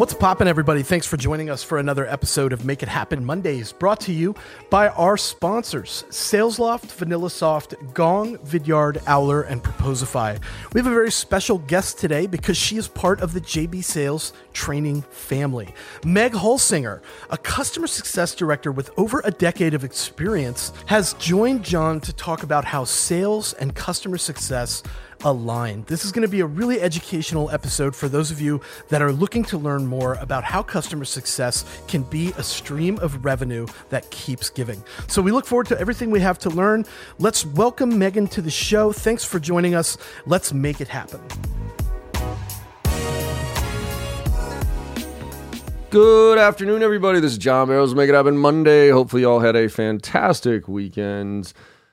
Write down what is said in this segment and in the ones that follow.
What's poppin', everybody? Thanks for joining us for another episode of Make It Happen Mondays, brought to you by our sponsors SalesLoft, VanillaSoft, Gong, Vidyard, Owler, and Proposify. We have a very special guest today because she is part of the JB Sales training family. Meg Holsinger, a customer success director with over a decade of experience, has joined John to talk about how sales and customer success align. This is going to be a really educational episode for those of you that are looking to learn more about how customer success can be a stream of revenue that keeps giving. So we look forward to everything we have to learn. Let's welcome Megan to the show. Thanks for joining us. Let's make it happen. Good afternoon, everybody. This is John Barrows. Make it happen Monday. Hopefully, you all had a fantastic weekend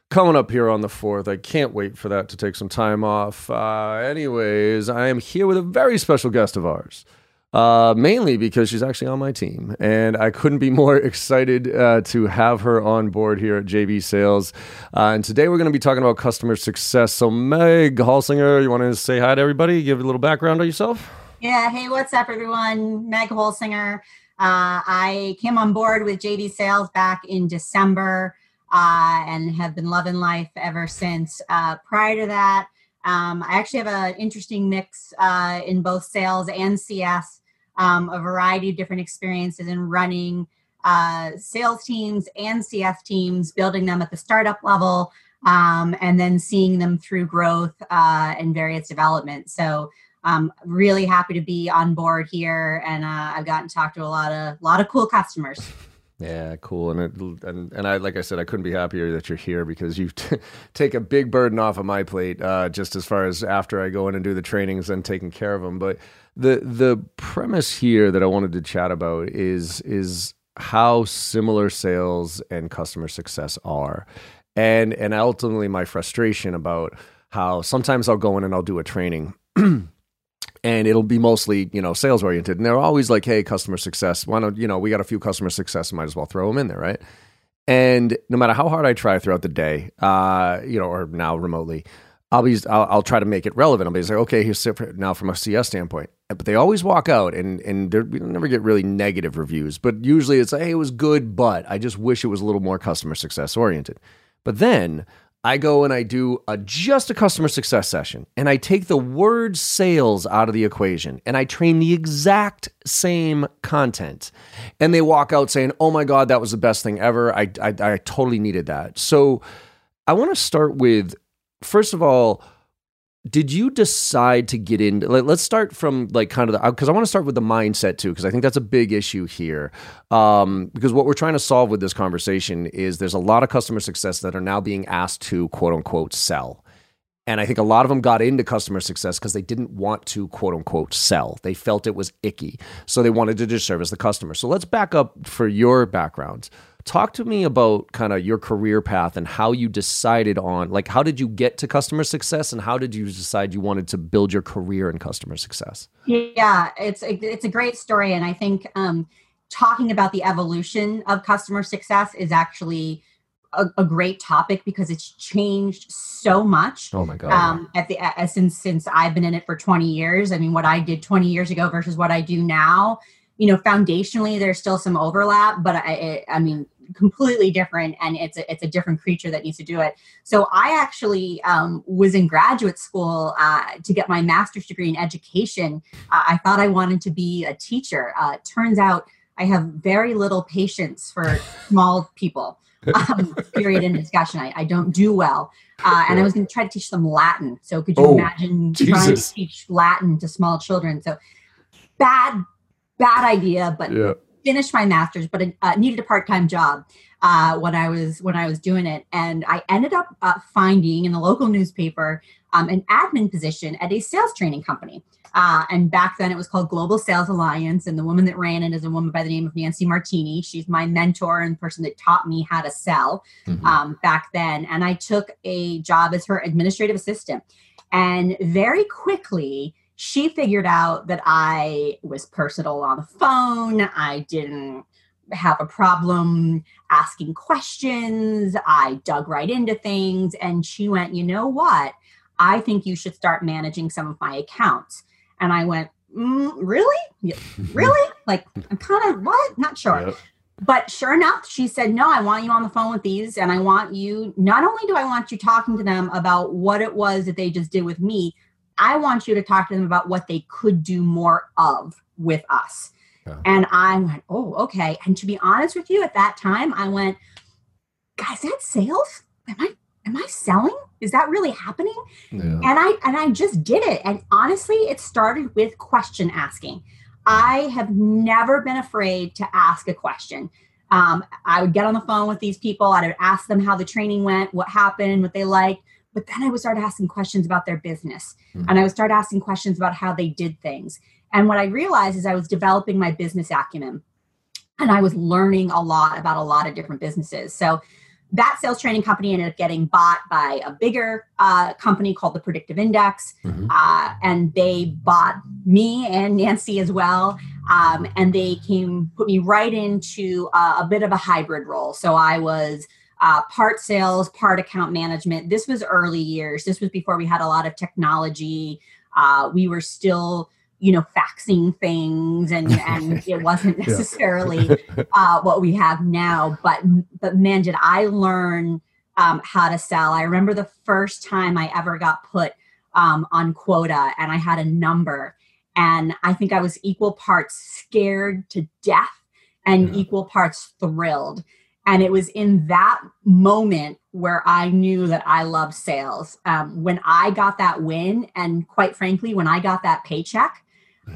coming up here on the 4th. I can't wait for that to take some time off. Uh, anyways, I am here with a very special guest of ours. Uh, mainly because she's actually on my team, and I couldn't be more excited uh, to have her on board here at JB Sales. Uh, and today we're going to be talking about customer success. So, Meg Holsinger, you want to say hi to everybody? Give a little background on yourself. Yeah. Hey, what's up, everyone? Meg Holsinger. Uh, I came on board with JB Sales back in December uh, and have been loving life ever since. Uh, prior to that, um, I actually have an interesting mix uh, in both sales and CS, um, a variety of different experiences in running uh, sales teams and CS teams, building them at the startup level, um, and then seeing them through growth uh, and various development. So. I'm really happy to be on board here, and uh, I've gotten to talk to a lot of lot of cool customers. Yeah, cool. And it, and and I like I said, I couldn't be happier that you're here because you t- take a big burden off of my plate. Uh, just as far as after I go in and do the trainings and taking care of them. But the the premise here that I wanted to chat about is is how similar sales and customer success are, and and ultimately my frustration about how sometimes I'll go in and I'll do a training. and it'll be mostly you know sales oriented and they're always like hey customer success why don't you know we got a few customer success might as well throw them in there right? And no matter how hard i try throughout the day uh you know or now remotely i'll be i'll, I'll try to make it relevant. I'll be like okay here's now from a cs standpoint. But they always walk out and and we never get really negative reviews. But usually it's like hey it was good but i just wish it was a little more customer success oriented but then I go and I do a, just a customer success session and I take the word sales out of the equation and I train the exact same content. And they walk out saying, Oh my God, that was the best thing ever. I, I, I totally needed that. So I want to start with, first of all, did you decide to get in let, us start from like kind of the because i want to start with the mindset too because i think that's a big issue here um, because what we're trying to solve with this conversation is there's a lot of customer success that are now being asked to quote unquote sell and I think a lot of them got into customer success because they didn't want to quote unquote sell. They felt it was icky. So they wanted to just service the customer. So let's back up for your background talk to me about kind of your career path and how you decided on like how did you get to customer success and how did you decide you wanted to build your career in customer success yeah it's a, it's a great story and i think um, talking about the evolution of customer success is actually a, a, great topic because it's changed so much. Oh my god! Um, at the uh, since since I've been in it for twenty years. I mean, what I did twenty years ago versus what I do now. You know, foundationally, there's still some overlap, but I, I mean, completely different and it's a, it's a different creature that needs to do it. So i actually um, was in graduate school uh, to get my master's degree in education. Uh, i thought i wanted to be a teacher. Uh, turns out i have very little patience for small people um, period in discussion. I, I, don't do well. Uh, and i was going to try to teach them latin. So could you oh, imagine Jesus. trying to teach latin to small children? So bad bad idea but yeah finished my master's, but uh, needed a part-time job uh, when I was when I was doing it, and I ended up uh, finding in the local newspaper um, an admin position at a sales training company. Uh, and back then it was called Global Sales Alliance, and the woman that ran it is a woman by the name of Nancy Martini. She's my mentor and person that taught me how to sell mm-hmm. um, back then. And I took a job as her administrative assistant, and very quickly she figured out that I was personal on the phone. I didn't have a problem asking questions. I dug right into things. And she went, You know what? I think you should start managing some of my accounts. And I went, mm, Really? really? Like, I'm kind of what? Not sure. Yep. But sure enough, she said, No, I want you on the phone with these. And I want you, not only do I want you talking to them about what it was that they just did with me, I want you to talk to them about what they could do more of with us. And I went, Oh, okay. And to be honest with you, at that time, I went, Guys, that sales? Am I am I selling? Is that really happening? Yeah. And I and I just did it. And honestly, it started with question asking. I have never been afraid to ask a question. Um, I would get on the phone with these people. I would ask them how the training went, what happened, what they liked. But then I would start asking questions about their business, mm-hmm. and I would start asking questions about how they did things. And what I realized is I was developing my business acumen, and I was learning a lot about a lot of different businesses. So that sales training company ended up getting bought by a bigger uh, company called the Predictive Index, mm-hmm. uh, and they bought me and Nancy as well. Um, and they came put me right into uh, a bit of a hybrid role. So I was uh, part sales, part account management. This was early years. This was before we had a lot of technology. Uh, we were still you know faxing things and and it wasn't necessarily uh, what we have now but but man did i learn um, how to sell i remember the first time i ever got put um, on quota and i had a number and i think i was equal parts scared to death and yeah. equal parts thrilled and it was in that moment where I knew that I love sales. Um, when I got that win, and quite frankly, when I got that paycheck,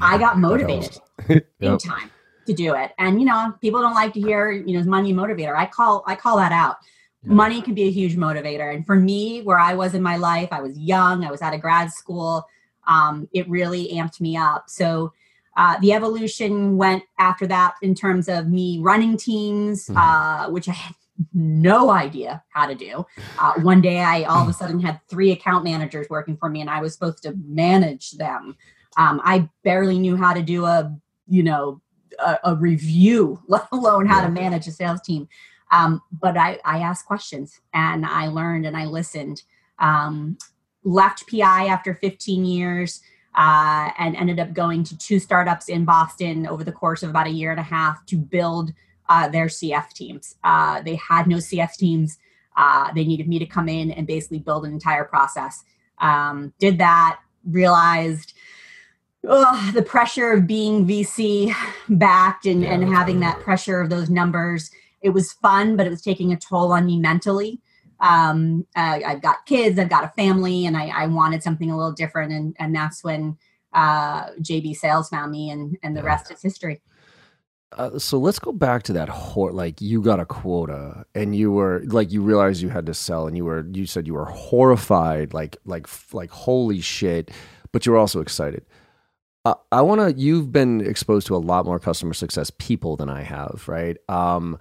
I got motivated yep. in time to do it. And you know, people don't like to hear, you know, money motivator. I call I call that out. Yeah. Money can be a huge motivator. And for me, where I was in my life, I was young, I was out of grad school. Um, it really amped me up. So uh, the evolution went after that in terms of me running teams, mm-hmm. uh, which I had no idea how to do. Uh, one day, I all of a sudden had three account managers working for me, and I was supposed to manage them. Um, I barely knew how to do a, you know, a, a review, let alone how to manage a sales team. Um, but I, I asked questions and I learned and I listened. Um, left PI after 15 years uh, and ended up going to two startups in Boston over the course of about a year and a half to build uh, their CS teams. Uh, they had no CS teams. Uh, they needed me to come in and basically build an entire process. Um, did that, realized ugh, the pressure of being VC backed and, and having that pressure of those numbers. It was fun, but it was taking a toll on me mentally. Um, I, I've got kids, I've got a family, and I, I wanted something a little different. And, and that's when uh, JB Sales found me, and, and the yeah. rest is history. Uh, so let's go back to that hor- like you got a quota and you were like you realized you had to sell and you were you said you were horrified like like like holy shit but you were also excited uh, I want to. You've been exposed to a lot more customer success people than I have, right? Um,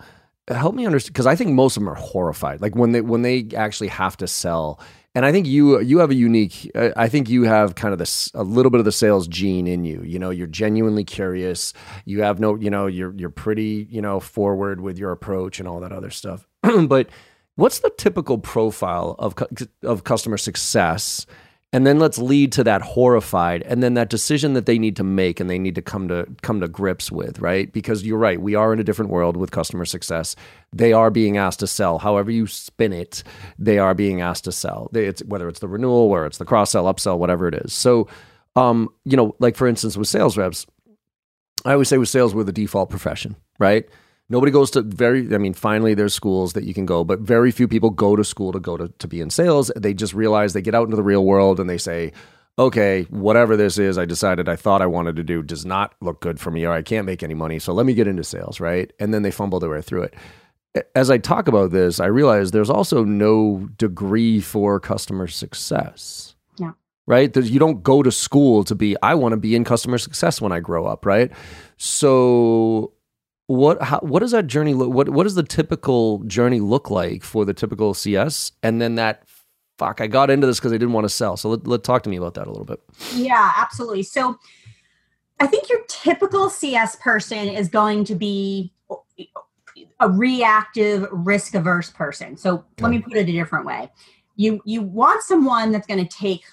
help me understand because I think most of them are horrified. Like when they when they actually have to sell, and I think you you have a unique. I think you have kind of this a little bit of the sales gene in you. You know, you're genuinely curious. You have no, you know, you're you're pretty, you know, forward with your approach and all that other stuff. but what's the typical profile of of customer success? And then let's lead to that horrified and then that decision that they need to make and they need to come to come to grips with right? Because you're right we are in a different world with customer success. They are being asked to sell. However you spin it they are being asked to sell. It's whether it's the renewal or it's the cross sell upsell whatever it is. So um you know like for instance with sales reps i always say with sales we're the default profession right Nobody goes to very, I mean, finally there's schools that you can go, but very few people go to school to go to, to be in sales. They just realize they get out into the real world and they say, okay, whatever this is, I decided I thought I wanted to do does not look good for me or I can't make any money. So let me get into sales, right? And then they fumble their way through it. As I talk about this, I realize there's also no degree for customer success. Yeah. Right? You don't go to school to be, I want to be in customer success when I grow up, right? So what how, what does that journey look what what does the typical journey look like for the typical CS and then that fuck I got into this because I didn't want to sell so let, let talk to me about that a little bit yeah absolutely so I think your typical CS person is going to be a reactive risk averse person so okay. let me put it a different way you you want someone that's going to take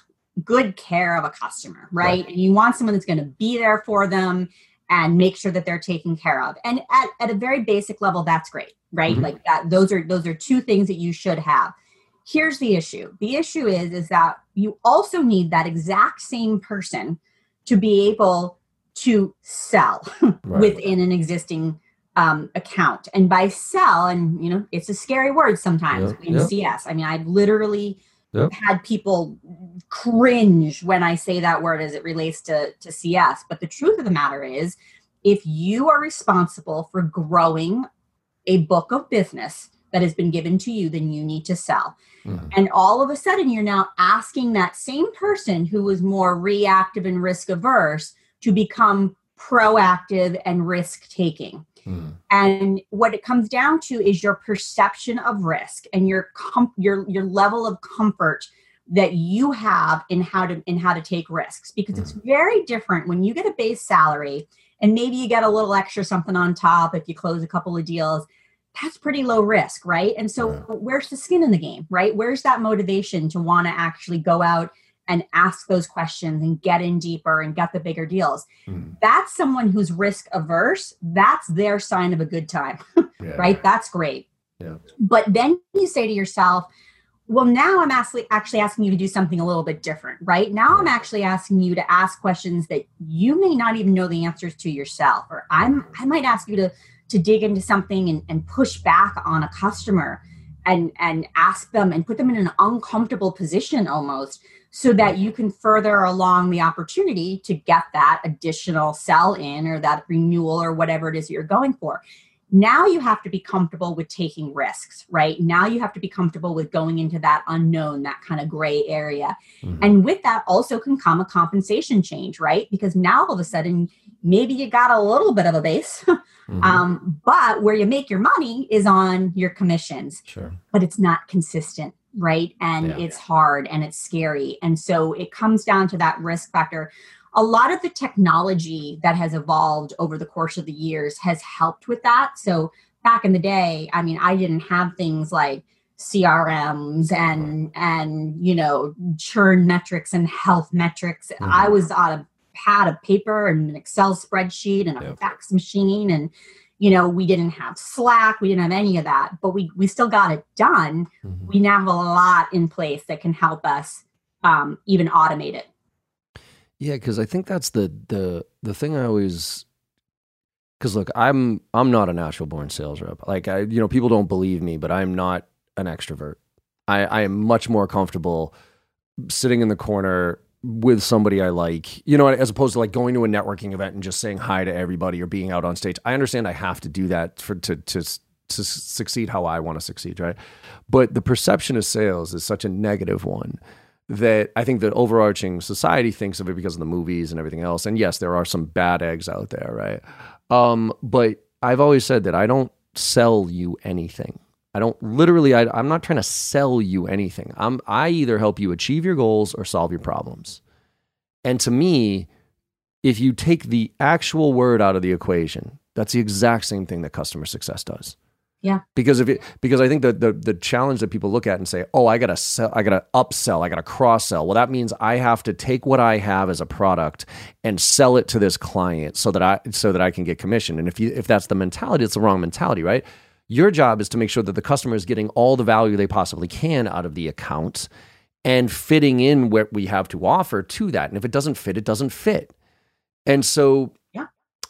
good care of a customer right? right. and you want someone that's going to be there for them and make sure that they're taken care of. And at, at a very basic level, that's great, right? Mm-hmm. Like that, those are those are two things that you should have. Here's the issue. The issue is is that you also need that exact same person to be able to sell right. within an existing um, account. And by sell, and you know, it's a scary word sometimes yep. in yep. CS. I mean, I've literally yep. had people cringe when I say that word as it relates to, to CS. But the truth of the matter is, if you are responsible for growing a book of business that has been given to you, then you need to sell. Mm-hmm. And all of a sudden, you're now asking that same person who was more reactive and risk averse to become proactive and risk taking. Mm. And what it comes down to is your perception of risk and your com- your your level of comfort that you have in how to in how to take risks because mm. it's very different when you get a base salary and maybe you get a little extra something on top if you close a couple of deals that's pretty low risk right and so yeah. where's the skin in the game right where's that motivation to want to actually go out and ask those questions and get in deeper and get the bigger deals. Mm. That's someone who's risk averse. That's their sign of a good time, yeah. right? That's great. Yeah. But then you say to yourself, well, now I'm actually actually asking you to do something a little bit different, right? Now I'm actually asking you to ask questions that you may not even know the answers to yourself, or I'm I might ask you to to dig into something and, and push back on a customer and and ask them and put them in an uncomfortable position almost so that you can further along the opportunity to get that additional sell in or that renewal or whatever it is that you're going for. Now you have to be comfortable with taking risks, right? Now you have to be comfortable with going into that unknown, that kind of gray area. Mm-hmm. And with that also can come a compensation change, right? Because now all of a sudden, maybe you got a little bit of a base, mm-hmm. um, but where you make your money is on your commissions. Sure. But it's not consistent right? And yeah. it's hard and it's scary. And so it comes down to that risk factor. A lot of the technology that has evolved over the course of the years has helped with that. So back in the day, I mean, I didn't have things like CRMs and and you know churn metrics and health metrics. Mm-hmm. I was on a pad of paper and an Excel spreadsheet and a yep. fax machine and you know we didn't have slack we didn't have any of that but we we still got it done. Mm-hmm. we now have a lot in place that can help us um, even automate it. Yeah because i think that's the the the thing i always because look i'm i'm not a natural born sales rep. Like i you know people don't believe me but i'm not an extrovert. I i am much more comfortable sitting in the corner with somebody I like, you know, as opposed to like going to a networking event and just saying hi to everybody or being out on stage. I understand I have to do that for to to to succeed how I want to succeed, right? But the perception of sales is such a negative one that I think that overarching society thinks of it because of the movies and everything else. And yes, there are some bad eggs out there, right? Um, but I've always said that I don't sell you anything. I don't literally, I, am not trying to sell you anything. I'm, I either help you achieve your goals or solve your problems. And to me, if you take the actual word out of the equation, that's the exact same thing that customer success does. Yeah. Because if it because I think that the the challenge that people look at and say, "Oh, I got to sell, I got to upsell, I got to cross sell." Well, that means I have to take what I have as a product and sell it to this client so that I so that I can get commission. And if you if that's the mentality, it's the wrong mentality, right? Your job is to make sure that the customer is getting all the value they possibly can out of the account and fitting in what we have to offer to that. And if it doesn't fit, it doesn't fit. And so yeah.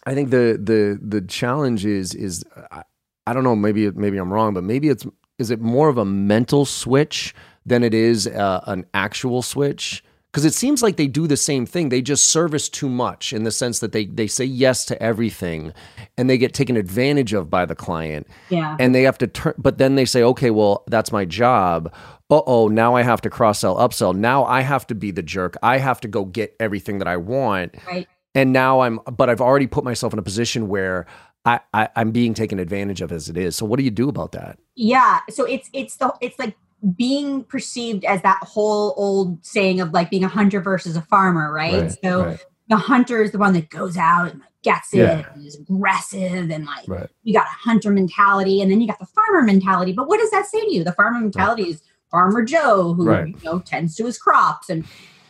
I think the the the challenge is is I, I don't know maybe maybe I'm wrong, but maybe it's is it more of a mental switch than it is uh, an actual switch? Because it seems like they do the same thing. They just service too much in the sense that they they say yes to everything, and they get taken advantage of by the client. Yeah, and they have to turn. But then they say, okay, well, that's my job. Uh oh, now I have to cross sell, upsell. Now I have to be the jerk. I have to go get everything that I want. Right. And now I'm, but I've already put myself in a position where I, I I'm being taken advantage of as it is. So what do you do about that? Yeah. So it's it's the it's like being perceived as that whole old saying of like being a hunter versus a farmer, right? right so right. the hunter is the one that goes out and like gets it and is aggressive and like right. you got a hunter mentality and then you got the farmer mentality. But what does that say to you? The farmer mentality is Farmer Joe who you know tends to his crops and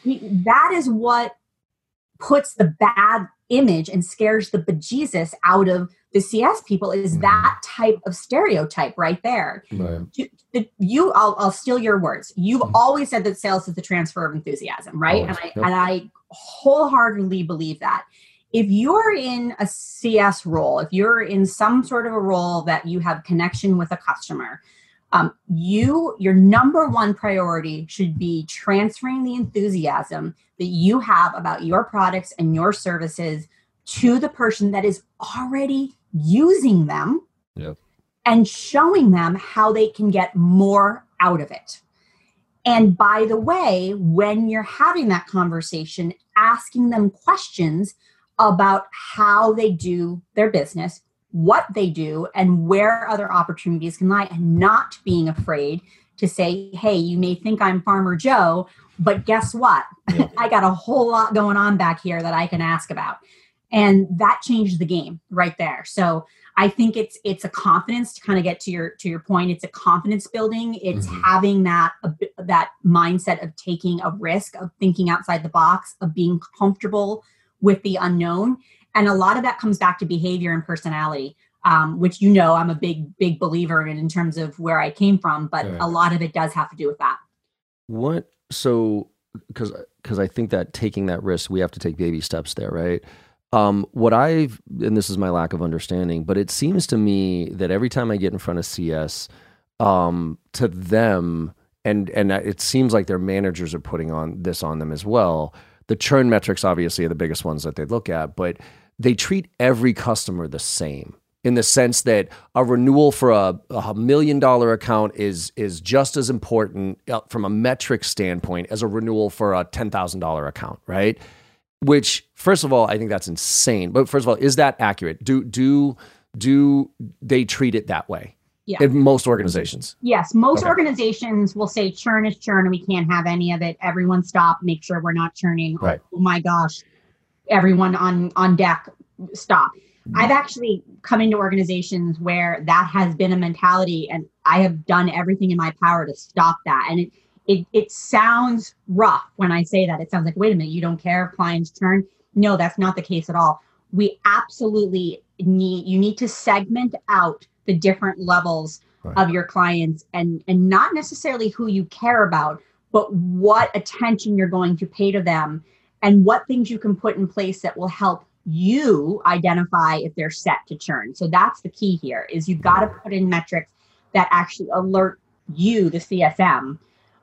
that is what puts the bad image and scares the bejesus out of the CS people is Mhm. that type of stereotype right there. Right. You- You, I'll, I'll steal your words. You've Mhm. always said that sales is the transfer of enthusiasm, right? Always, And I yep. and I wholeheartedly believe that. If you're in a CS role, if you're in some sort of a role that you have connection with a customer, um, you your number one priority should be transferring the enthusiasm that you have about your products and your services to the person that is already using them Yep. and showing them how they can get more out of it. And by the way, when you're having that conversation, asking them questions about how they do their business, what they do, and where other opportunities can lie, and not being afraid to say, hey, you may think I'm Farmer Joe, but guess what? Yeah. I got a whole lot going on back here that I can ask about. And that changed the game right there. So I think it's it's a confidence to kind of get to your to your point. It's a confidence building. It's Mhm. having that bit- that mindset of taking a risk, of thinking outside the box, of being comfortable with the unknown. And a lot of that comes back to behavior and personality, um, which you know I'm a big big believer in in terms of where I came from. But a lot of it does have to do with that. What so because because I think that taking that risk, we have to take baby steps there, right? Um, what I've and this is my lack of understanding, but it seems to me that every time I get in front of CS, um, to them and and it seems like their managers are putting on this on them as well. The churn metrics obviously are the biggest ones that they look at, but they treat every customer the same in the sense that a renewal for a, a million dollar account is is just as important uh, from a metric standpoint as a renewal for a ten thousand dollar account, right? Which, first of all, I think that's insane. But first of all, is that accurate? Do do do they treat it that way Yeah. in most organizations? Yes, most Okay. organizations will say churn is churn and we can't have any of it. Everyone stop, make sure we're not churning. Right. Oh my gosh. Everyone on on deck stop. Mm-hmm. I've actually come into organizations where that has been a mentality and I have done everything in my power to stop that. And it it it sounds rough when I say that. It sounds like, wait a minute, you don't care if clients churn. No, that's not the case at all. We absolutely need you need to segment out the different levels Right. of your clients and and not necessarily who you care about, but what attention you're going to pay to them and what things you can put in place that will help you identify if they're set to churn. So that's the key here is you've got to put in metrics that actually alert you, the CSM,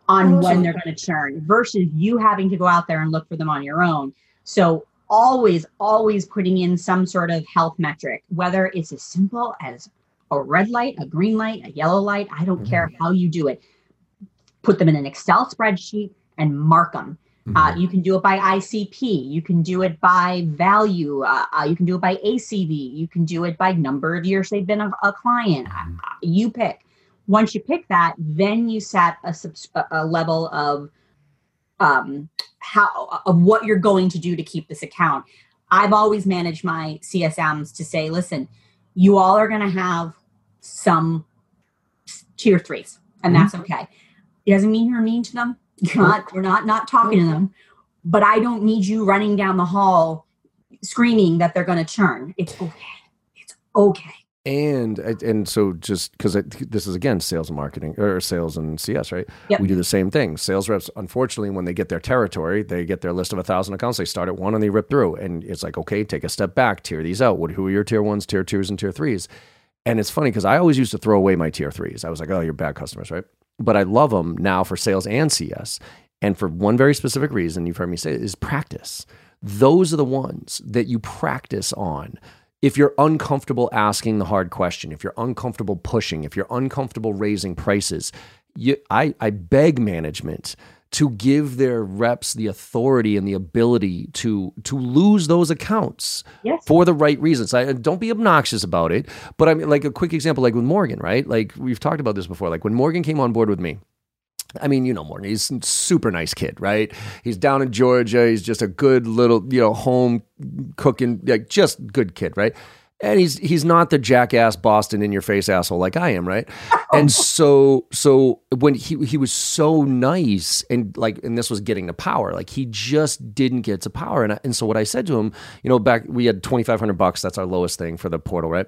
on when they're going to churn versus you having to go out there and look for them on your own. So always, always putting in some sort of health metric, whether it's as simple as a red light, a green light, a yellow light, I don't care how you do it. Put them in an Excel spreadsheet and mark them. Uh, you can do it by ICP. You can do it by value. Uh, uh, you can do it by ACV. You can do it by number of years they've been a, a client. Uh, you pick. Once you pick that, then you set a, subs- a- level of um, how of what you're going to do to keep this account. I've always managed my CSMs to say, listen, you all are going to have some tier threes, and that's okay. It doesn't mean you're mean to them. You're not. We're not not talking to them, but I don't need you running down the hall screaming that they're going to churn. It's okay. It's okay. And and so just because this is again sales and marketing or sales and CS, right? Yep. We do the same thing. Sales reps, unfortunately, when they get their territory, they get their list of a thousand accounts. They start at one and they rip through, and it's like, okay, take a step back, tier these out. What? Who are your tier ones, tier twos, and tier threes? And it's funny because I always used to throw away my tier threes. I was like, oh, you're bad customers, right? But I love them now for sales and CS, and for one very specific reason. You've heard me say it, is practice. Those are the ones that you practice on if you're uncomfortable asking the hard question, if you're uncomfortable pushing, if you're uncomfortable raising prices, you, I, I beg management to give their reps the authority and the ability to to lose those accounts Yes. for the right reasons. I don't be obnoxious about it, but I mean, like a quick example, like with Morgan, right? Like we've talked about this before. Like when Morgan came on board with me, I mean, you know, Morgan, he's a super nice kid, right? He's down in Georgia. He's just a good little, you know, home cooking, like just good kid, right? and he's he's not the jackass Boston in your face asshole like I am, right? and so so when he he was so nice and like and this was getting to power, like he just didn't get to power, and I, and so what I said to him, you know, back we had twenty five hundred bucks. That's our lowest thing for the portal, right?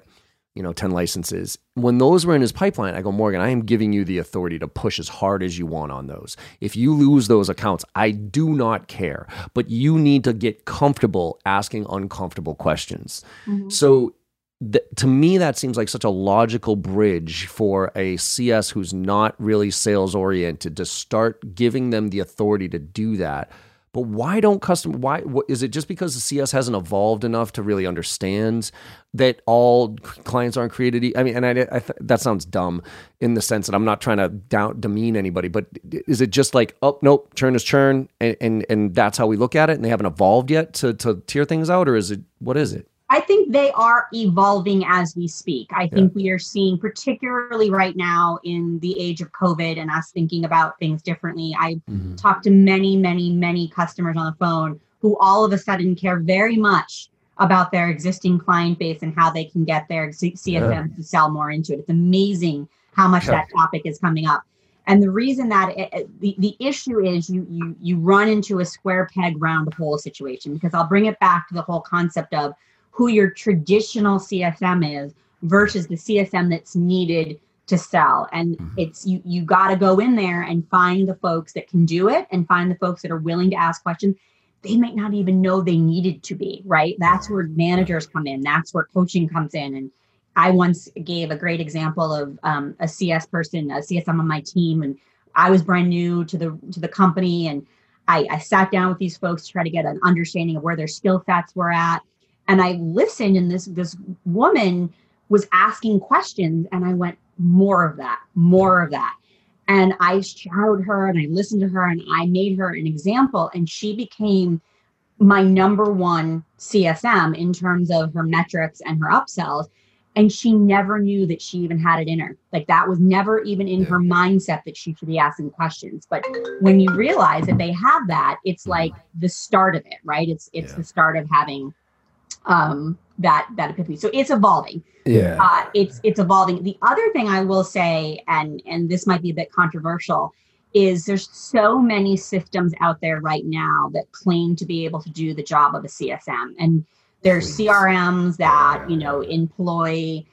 You know, ten licenses. When those were in his pipeline, I go, Morgan, I am giving you the authority to push as hard as you want on those. If you lose those accounts, I do not care, but you need to get comfortable asking uncomfortable questions. Mm-hmm. So th- to me, that seems like such a logical bridge for a CS who's not really sales oriented to start giving them the authority to do that. But why don't custom? Why what, is it just because the CS hasn't evolved enough to really understand that all clients aren't created? I mean, and I, I th- that sounds dumb in the sense that I'm not trying to down, demean anybody, but is it just like, oh nope, churn is churn, and, and and that's how we look at it, and they haven't evolved yet to to tier things out, or is it what is it? I think they are evolving as we speak. I think yeah. we are seeing, particularly right now in the age of COVID and us thinking about things differently. I mm-hmm. talked to many, many, many customers on the phone who all of a sudden care very much about their existing client base and how they can get their CSM yeah. to sell more into it. It's amazing how much yeah. that topic is coming up. And the reason that it, the, the issue is you, you you run into a square peg round hole situation because I'll bring it back to the whole concept of who your traditional CSM is versus the CSM that's needed to sell. And mm-hmm. it's you you got to go in there and find the folks that can do it and find the folks that are willing to ask questions. They might not even know they needed to be, right? That's where managers come in. That's where coaching comes in. And I once gave a great example of um, a CS person, a CSM on my team, and I was brand new to the to the company, and I, I sat down with these folks to try to get an understanding of where their skill sets were at and I listened and this this woman was asking questions and I went more of that, more of that. And I shadowed her and I listened to her and I made her an example and she became my number one CSM in terms of her metrics and her upsells. And she never knew that she even had it in her. Like that was never even in yeah. her mindset that she should be asking questions. But when you realize that they have that, it's like the start of it, right? It's it's yeah. the start of having um, that that epiphany. So it's evolving. Yeah, uh, it's it's evolving. The other thing I will say, and and this might be a bit controversial, is there's so many systems out there right now that claim to be able to do the job of a CSM, and there's CRMs that you know employ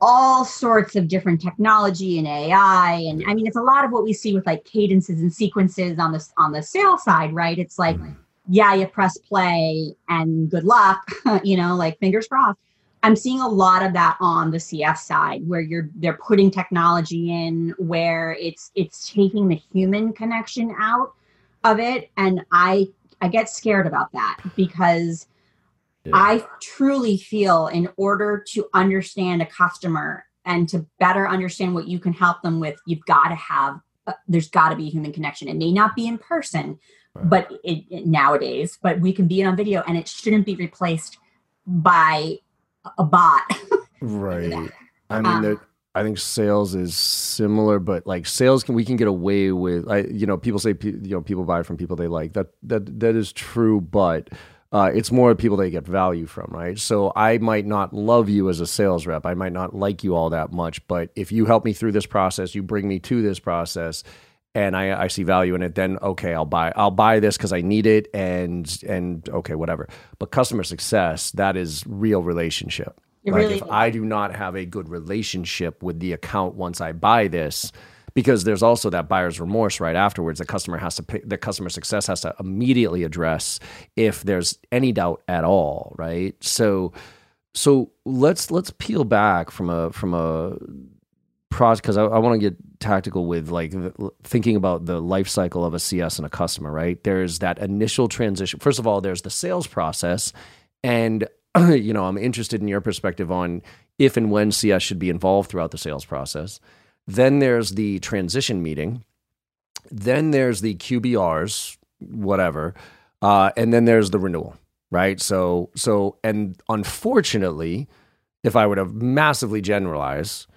all sorts of different technology and AI and I mean it's a lot of what we see with like cadences and sequences on this on the sales side, right? It's like mm-hmm yeah, you press play and good luck, you know, like fingers crossed. I'm seeing a lot of that on the CS side where you're they're putting technology in where it's it's taking the human connection out of it and I I get scared about that because yeah. I truly feel in order to understand a customer and to better understand what you can help them with you've got to have uh, there's got to be a human connection it may not be in person but it, it, nowadays but we can be on video and it shouldn't be replaced by a bot right i mean um, i think sales is similar but like sales can we can get away with i you know people say you know people buy from people they like that that that is true but uh, it's more people they get value from, right? So I might not love you as a sales rep. I might not like you all that much, but if you help me through this process, you bring me to this process, and I, I see value in it, then okay, I'll buy I'll buy this because I need it and and okay, whatever. But customer success, that is real relationship. It like really if is. I do not have a good relationship with the account once I buy this, because there's also that buyer's remorse right afterwards. The customer has to pay, the customer success has to immediately address if there's any doubt at all, right? So so let's let's peel back from a from a process because I, I want to get tactical with like thinking about the life cycle of a CS and a customer, right? There's that initial transition. First of all, there's the sales process, and you know I'm interested in your perspective on if and when CS should be involved throughout the sales process. Then there's the transition meeting. Then there's the QBRs, whatever, uh, and then there's the renewal, right? So so and unfortunately, if I were to massively generalize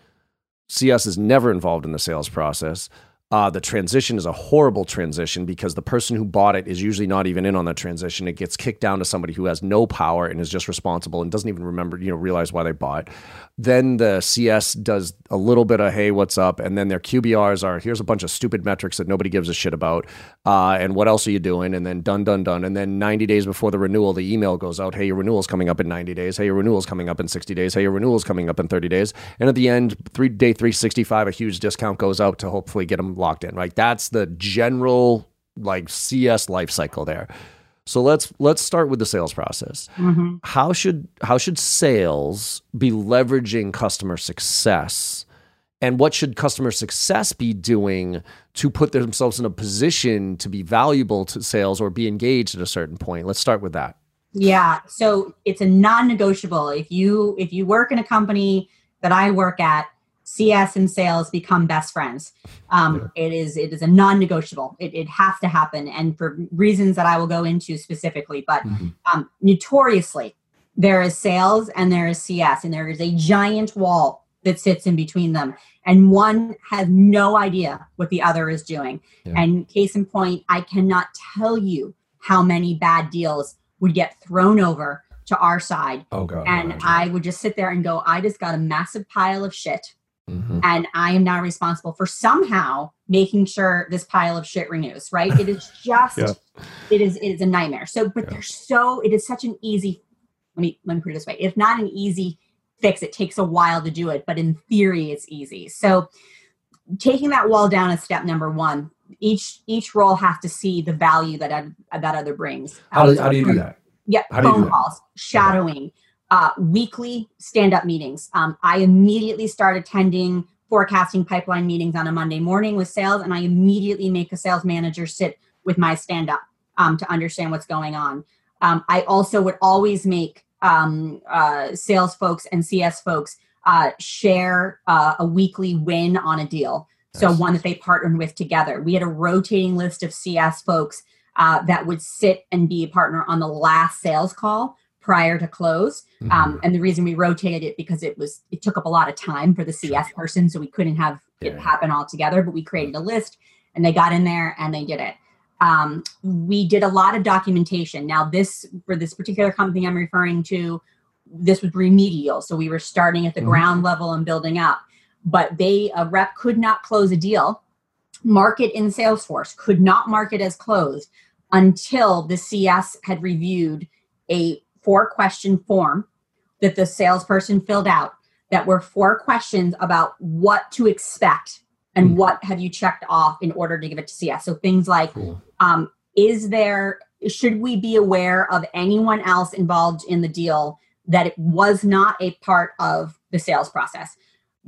CS is never involved in the sales process. Uh, the transition is a horrible transition because the person who bought it is usually not even in on the transition. It gets kicked down to somebody who has no power and is just responsible and doesn't even remember, you know, realize why they bought. Then the CS does a little bit of hey, what's up, and then their QBRs are here's a bunch of stupid metrics that nobody gives a shit about, uh, and what else are you doing? And then done, done, done, and then 90 days before the renewal, the email goes out, hey, your renewal's coming up in 90 days. Hey, your renewal's coming up in 60 days. Hey, your renewal's coming up in 30 days. And at the end, three day 365, a huge discount goes out to hopefully get them locked in. Right, that's the general like CS life cycle there. So let's let's start with the sales process. Mm-hmm. How should how should sales be leveraging customer success? And what should customer success be doing to put themselves in a position to be valuable to sales or be engaged at a certain point? Let's start with that. Yeah, so it's a non-negotiable. If you if you work in a company that I work at, CS and sales become best friends. Um, It is it is a non-negotiable. It, it has to happen, and for reasons that I will go into specifically. But Mm-hmm. um, notoriously, there is sales and there is CS, and there is a giant wall that sits in between them, and one has no idea what the other is doing. Yeah. And case in point, I cannot tell you how many bad deals would get thrown over to our side Oh god. and I would just sit there and go, I just got a massive pile of shit, Mhm. and I am now responsible for somehow making sure this pile of shit renews. Right? It is just, Yeah. it is, it is a nightmare. So, but Yeah. they're so, it is such an easy. Let me let me put it this way: if not an easy fix, it takes a while to do it, but in theory, it's easy. So, taking that wall down is step number one. Each each role has to see the value that oth- that other brings. How do, how do you do that? Yeah, How do you do phone calls, shadowing, uh, weekly stand-up meetings. Um, I immediately start attending forecasting pipeline meetings on a Monday morning with sales, and I immediately make a sales manager sit with my stand-up um, to understand what's going on. Um, I also would always make um, uh, sales folks and CS folks uh, share uh, a weekly win on a deal. So one that they partnered with together. We had a rotating list of CS folks uh, that would sit and be a partner on the last sales call prior to close. Mm-hmm. Um, and the reason we rotated it because it was it took up a lot of time for the CS person, so we couldn't have it happen all together. But we created a list, and they got in there and they did it. Um, we did a lot of documentation. Now, this for this particular company I'm referring to, this was remedial, so we were starting at the Mhm. ground level and building up. But they a rep could not close a deal market in Salesforce could not mark it as closed until the CS had reviewed a four question form that the salesperson filled out that were four questions about what to expect and Hmm. what have you checked off in order to give it to CS. So things like Cool. um, is there should we be aware of anyone else involved in the deal that it was not a part of the sales process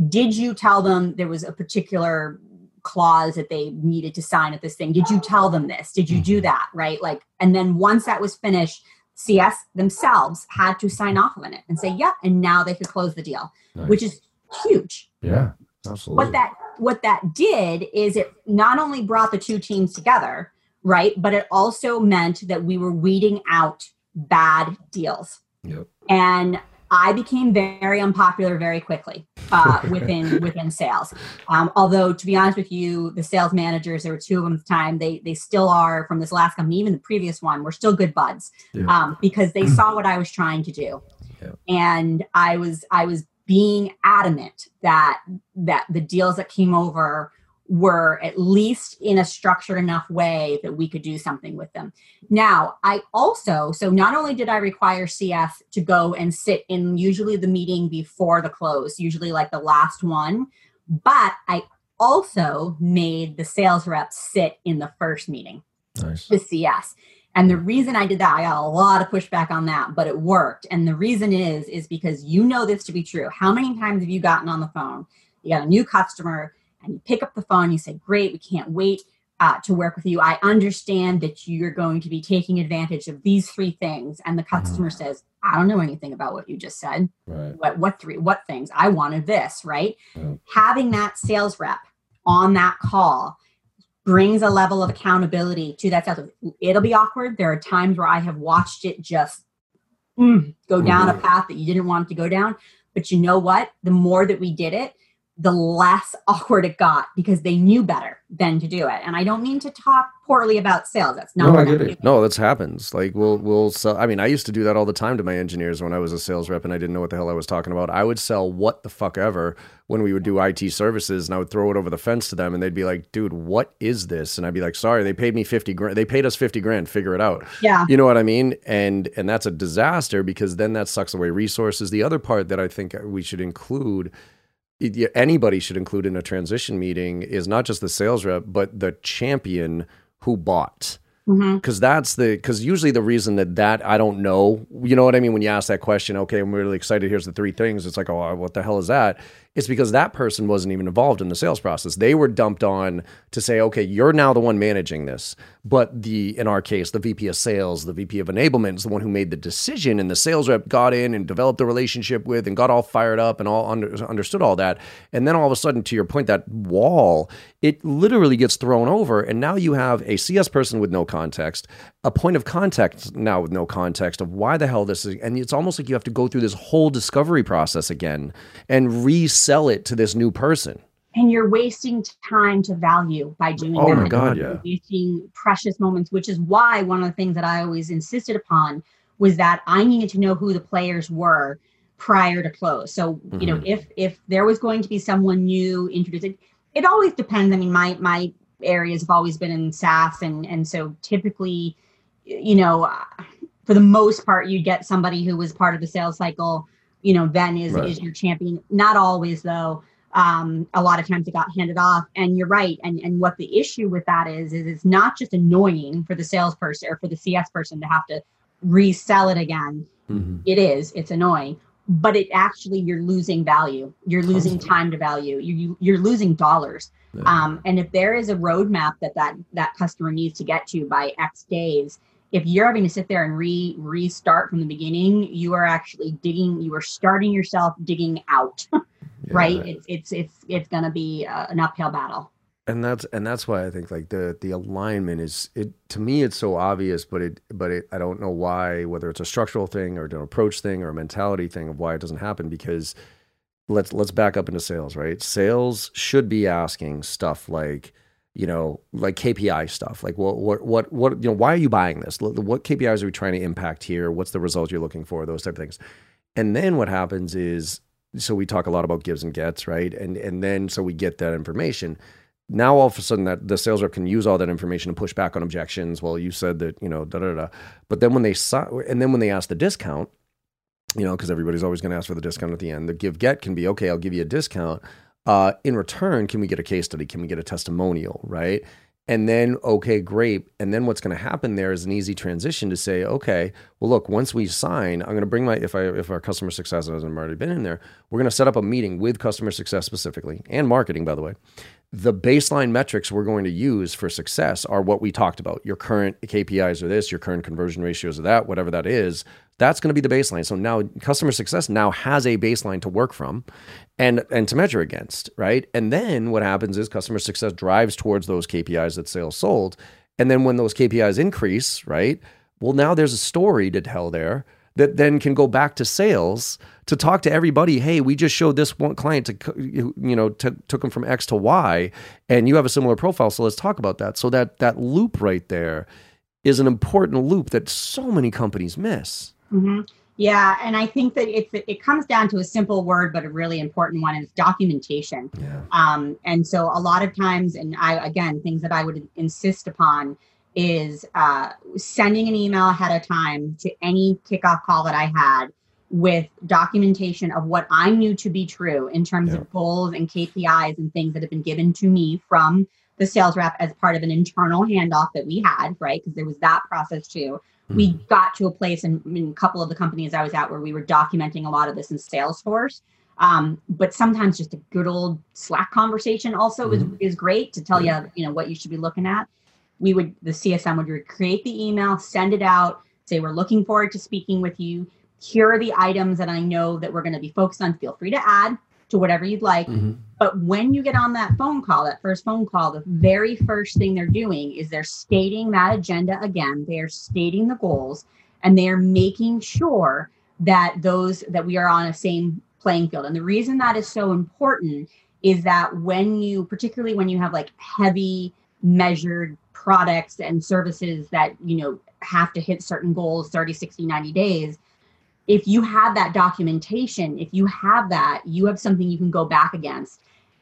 did you tell them there was a particular clause that they needed to sign at this thing did you tell them this did you do that right like and then once that was finished cs themselves had to sign off on it and say yep and now they could close the deal which is huge yeah, absolutely. what that what that did is it not only brought the two teams together right but it also meant that we were weeding out bad deals Yep. and i became very unpopular very quickly uh, within within sales um, although to be honest with you the sales managers there were two of them at the time they they still are from this last company even the previous one we're still good buds Yeah. um, because they saw what i was trying to do Yeah. and i was i was being adamant that that the deals that came over were at least in a structured enough way that we could do something with them. Now, I also, so not only did I require CS to go and sit in usually the meeting before the close, usually like the last one, but I also made the sales reps sit in the first meeting nice. the CS. And the reason I did that, I got a lot of pushback on that, but it worked. And the reason is, is because you know this to be true. How many times have you gotten on the phone? You got a new customer and you pick up the phone, you say, Great, we can't wait uh, to work with you. I understand that you're going to be taking advantage of these three things. And the customer says, I don't know anything about what you just said Right. what what three what things i wanted this right Yeah. having that sales rep on that call brings a level of accountability to that sales rep. it'll be awkward there are times where i have watched it just mm, go down a path that you didn't want it to go down but you know what the more that we did it the less awkward it got because they knew better than to do it. And I don't mean to talk poorly about sales. That's not no, what I get I'm it. No, that's happens. Like we'll we'll sell. I mean, I used to do that all the time to my engineers when I was a sales rep and I didn't know what the hell I was talking about. I would sell what the fuck ever when we would do IT services, and I would throw it over the fence to them, and they'd be like, "Dude, what is this?" And I'd be like, "Sorry, they paid me fifty grand. They paid us fifty grand. Figure it out." Yeah. You know what I mean? And and that's a disaster because then that sucks away resources. The other part that I think we should include it- anybody should include in a transition meeting is not just the sales rep, but the champion who bought. Mm-hmm. Because that's the because usually the reason that that I don't know, you know what I mean. When you ask that question, okay, I'm really excited. Here's the three things. It's like, oh, uh, what the hell is that? It's because that person wasn't even involved in the sales process. They were dumped on to say, okay, you're now the one managing this. But the in our case, the VP of sales, the VP of enablement is the one who made the decision, and the sales rep got in and developed a relationship with and got all fired up and all under, understood all that. And then all of a sudden, to your point, that wall, it literally gets thrown over, and now you have a CS person with no context, a point of contact now with no context of why the hell this is, and it's almost like you have to go through this whole discovery process again and resell it to this new person. And you're wasting time to value by doing Oh that. my God, You're yeah. wasting precious moments, which is why one of the things that I always insisted upon was that I needed to know who the players were prior to close. So, you know, Mhm. if if there was going to be someone new introduced, it, it always depends. I mean, my my areas have always been in SaaS, and and so typically, you know, uh, for the most part, you'd get somebody who was part of the sales cycle. You know, then is Right. is your champion. Not always though um, a lot of times it got handed off. And you're right. And and what the issue with that is is it's not just annoying for the salesperson or for the cs person to have to resell it again. It is. It's annoying. But it actually you're losing value. You're losing Constantly. time to value. You, you you're losing dollars. Yeah. um, and if there is a roadmap that that that customer needs to get to by x days if you're having to sit there and re restart from the beginning you are actually digging you are starting yourself digging out right Yeah. it's it's it's it's going to be uh, an uphill battle and that's and that's why I think like the the alignment is it to me it's so obvious, but it but it I don't know why whether it's a structural thing or an approach thing or a mentality thing of why it doesn't happen because let's let's back up into sales, right? Sales should be asking stuff like you know like KPI stuff, like what what what what you know why are you buying this? What KPIs are we trying to impact here? What's the result you're looking for? Those type of things, and then what happens is so we talk a lot about gives and gets, right? And and then so we get that information now all of a sudden that the sales rep can use all that information to push back on objections. Well, you said that, you know, da da da. But then when they si- and then when they ask the discount, you know, because everybody's always going to ask for the discount at the end. The give get can be okay. I'll give you a discount. Uh, in return, can we get a case study? Can we get a testimonial? Right? And then okay, great. And then what's going to happen there is an easy transition to say, okay, well, look, once we sign, I'm going to bring my if I if our customer success hasn't already been in there, we're going to set up a meeting with customer success specifically and marketing, by the way the baseline metrics we're going to use for success are what we talked about. Your current KPIs are this, your current conversion ratios are that, whatever that is. That's going to be the baseline. So now customer success now has a baseline to work from and and to measure against, right? And then what happens is customer success drives towards those KPIs that sales sold. And then when those KPIs increase, right? Well, now there's a story to tell there that then can go back to sales to talk to everybody. Hey, we just showed this one client to, you know, to, took them from X to Y, and you have a similar profile. So let's talk about that. So that that loop right there is an important loop that so many companies miss. hmm yeah and i think that it's it comes down to a simple word but a really important one is documentation Yeah. um, and so a lot of times and i again things that i would insist upon is uh, sending an email ahead of time to any kickoff call that i had with documentation of what i knew to be true in terms Yeah. of goals and kpis and things that have been given to me from the sales rep as part of an internal handoff that we had right? Because there was that process too. We got to a place in, in a couple of the companies i was at where we were documenting a lot of this in salesforce. Um, but sometimes just a good old Slack conversation also is, is great to tell you, you know, what you should be looking at. We would, the CSM would create the email, send it out, say, we're looking forward to speaking with you. Here are the items that I know that we're going to be focused on. Feel free to add to whatever you'd like. Mhm. But when you get on that phone call, that first phone call, the very first thing they're doing is they're stating that agenda again. They are stating the goals and they are making sure that those that we are on a same playing field. And the reason that is so important is that when you particularly when you have like heavy measured products and services that you know have to hit certain goals 30 60 90 days. If you have that documentation if you have that you have something you can go back against.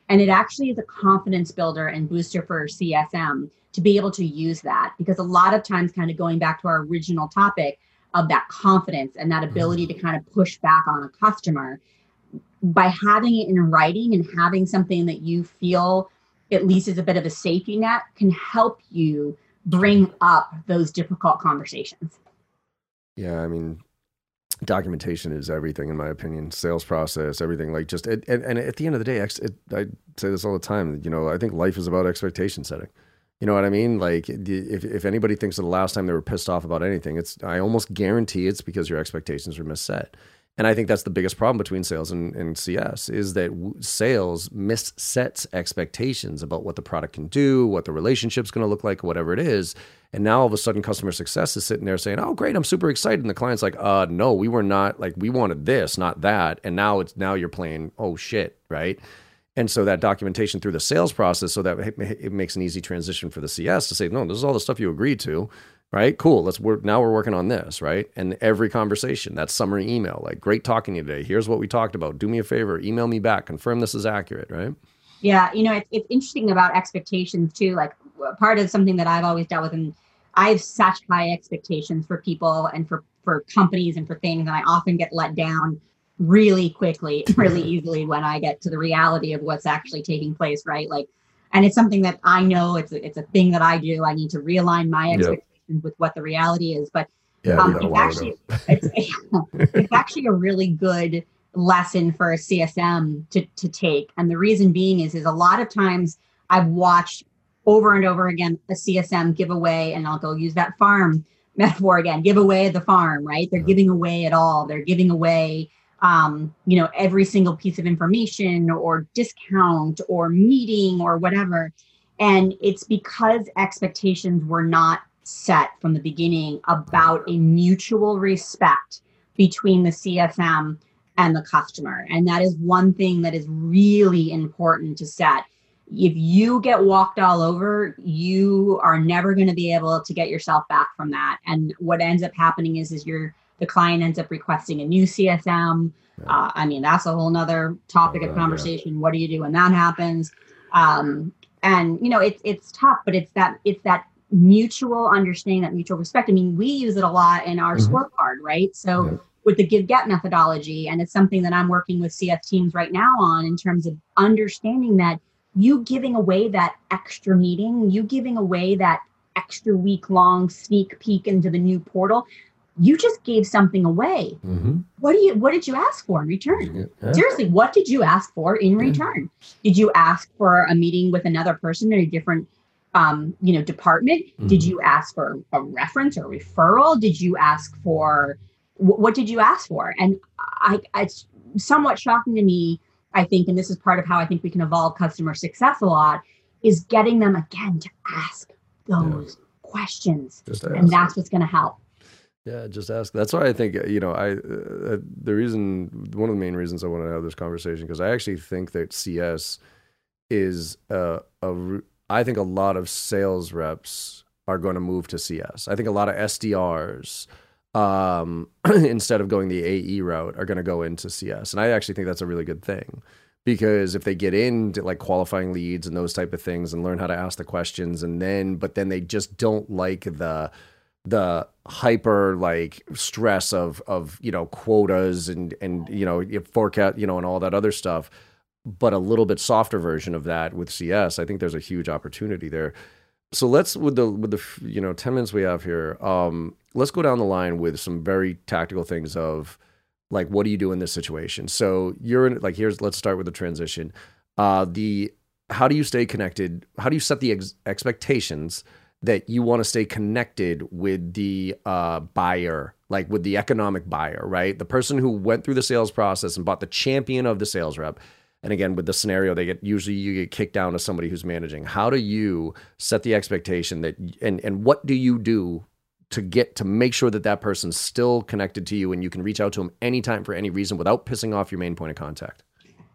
And it actually is a confidence builder and booster for csm to be able to use that because a lot of times kind of going back to our original topic of that confidence and that ability to kind of push back on a customer by having it in writing and having something that you feel at least is a bit of a safety net can help you bring up those difficult conversations. Yeah, I mean, documentation is everything in my opinion. Sales process, everything. Like just and, and at the end of the day, it, I say this all the time. You know, I think life is about expectation setting. You know what I mean? Like, if if anybody thinks of the last time they were pissed off about anything, it's I almost guarantee it's because your expectations were misset. And I think that's the biggest problem between sales and, and CS is that w- sales missets expectations about what the product can do, what the relationship's going to look like, whatever it is. And now all of a sudden, customer success is sitting there saying, "Oh, great, I'm super excited," and the client's like, "Uh, no, we were not like we wanted this, not that." And now it's now you're playing, "Oh shit," right? And so that documentation through the sales process, so that it makes an easy transition for the CS to say, "No, this is all the stuff you agreed to." Right? Cool. Let's work. Now we're working on this, right? And every conversation, that summary email, like, great talking to you today. Here's what we talked about. Do me a favor, email me back, confirm this is accurate, right? Yeah, you know, it's, it's interesting about expectations too. Like, part of something that I've always dealt with, and I have such high expectations for people and for for companies and for things, and I often get let down really quickly, really easily when I get to the reality of what's actually taking place, right? Like, and it's something that I know it's a, it's a thing that I do. I need to realign my expectations with what the reality is. But yeah, um, it's actually it's, it's actually a really good lesson for a CSM to, to take. And the reason being is is a lot of times I've watched over and over again a CSM give away, and I'll go use that farm metaphor again, give away the farm, right? They're giving away it all. They're giving away um, you know, every single piece of information or discount or meeting or whatever. And it's because expectations were not set from the beginning about a mutual respect between the CSM and the customer. And that is one thing that is really important to set. If you get walked all over, you are never going to be able to get yourself back from that. And what ends up happening is, is your the client ends up requesting a new CSM. Uh, I mean, that's a whole nother topic of conversation. Yeah. What do you do when that happens? Um, and you know, it's it's tough, but it's that it's that mutual understanding, that mutual respect. I mean, we use it a lot in our mm-hmm. scorecard, right? So yeah. with the give get methodology, and it's something that I'm working with CS teams right now on in terms of understanding that you giving away that extra meeting, you giving away that extra week long sneak peek into the new portal you just gave something away. Mm-hmm. What do you what did you ask for in return? Yeah. Seriously, what did you ask for in return? Did you ask for a meeting with another person in a different um, you know, department? Mm-hmm. Did you ask for a reference or referral? Did you ask for what did you ask for? And I, it's somewhat shocking to me. I think, and this is part of how I think we can evolve customer success a lot, is getting them again to ask those yeah. questions, and that's what's going to help. Yeah, just ask. That's why I think you know I uh, uh, the reason one of the main reasons I want to have this conversation because I actually think that CS is a, a I think a lot of sales reps are going to move to CS. I think a lot of SDRs, um, instead of going the AE route, are going to go into CS. And I actually think that's a really good thing because if they get into like qualifying leads and those type of things and learn how to ask the questions and then, but then they just don't like the, the hyper like stress of of you know quotas and and you know forecast you know and all that other stuff but a little bit softer version of that with CS. I think there's a huge opportunity there. So let's with the with the you know 10 minutes we have here, um, let's go down the line with some very tactical things of like what do you do in this situation? So you're in like here's let's start with the transition. Uh, the how do you stay connected? How do you set the ex- expectations that you want to stay connected with the uh, buyer, like with the economic buyer, right? The person who went through the sales process and bought the champion of the sales rep and again with the scenario they get usually you get kicked down to somebody who's managing how do you set the expectation that and and what do you do to get to make sure that that person's still connected to you and you can reach out to them anytime for any reason without pissing off your main point of contact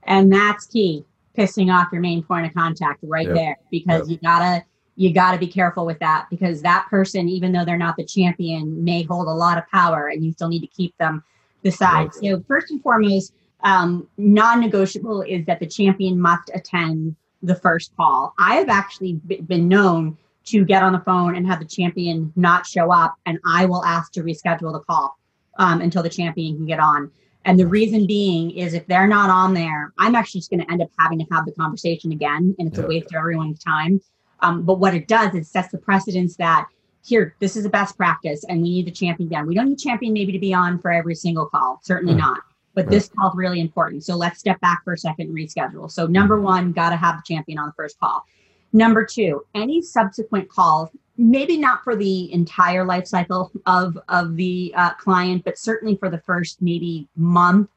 and that's key pissing off your main point of contact right Yep. there because Yep. you gotta you gotta be careful with that because that person, even though they're not the champion, may hold a lot of power and you still need to keep them beside. So first and foremost, um, non-negotiable is that the champion must attend the first call. I have actually b- been known to get on the phone and have the champion not show up, and I will ask to reschedule the call um, until the champion can get on. And the reason being is if they're not on there, I'm actually just going to end up having to have the conversation again, and it's Yeah. a waste of everyone's time. Um, but what it does is sets the precedence that here, this is a best practice, and we need the champion down. We don't need champion maybe to be on for every single call, certainly Right. not. But this call is really important. So let's step back for a second and reschedule. So number one, got to have the champion on the first call. Number two, any subsequent calls, maybe not for the entire life cycle of of the uh, client, but certainly for the first maybe month,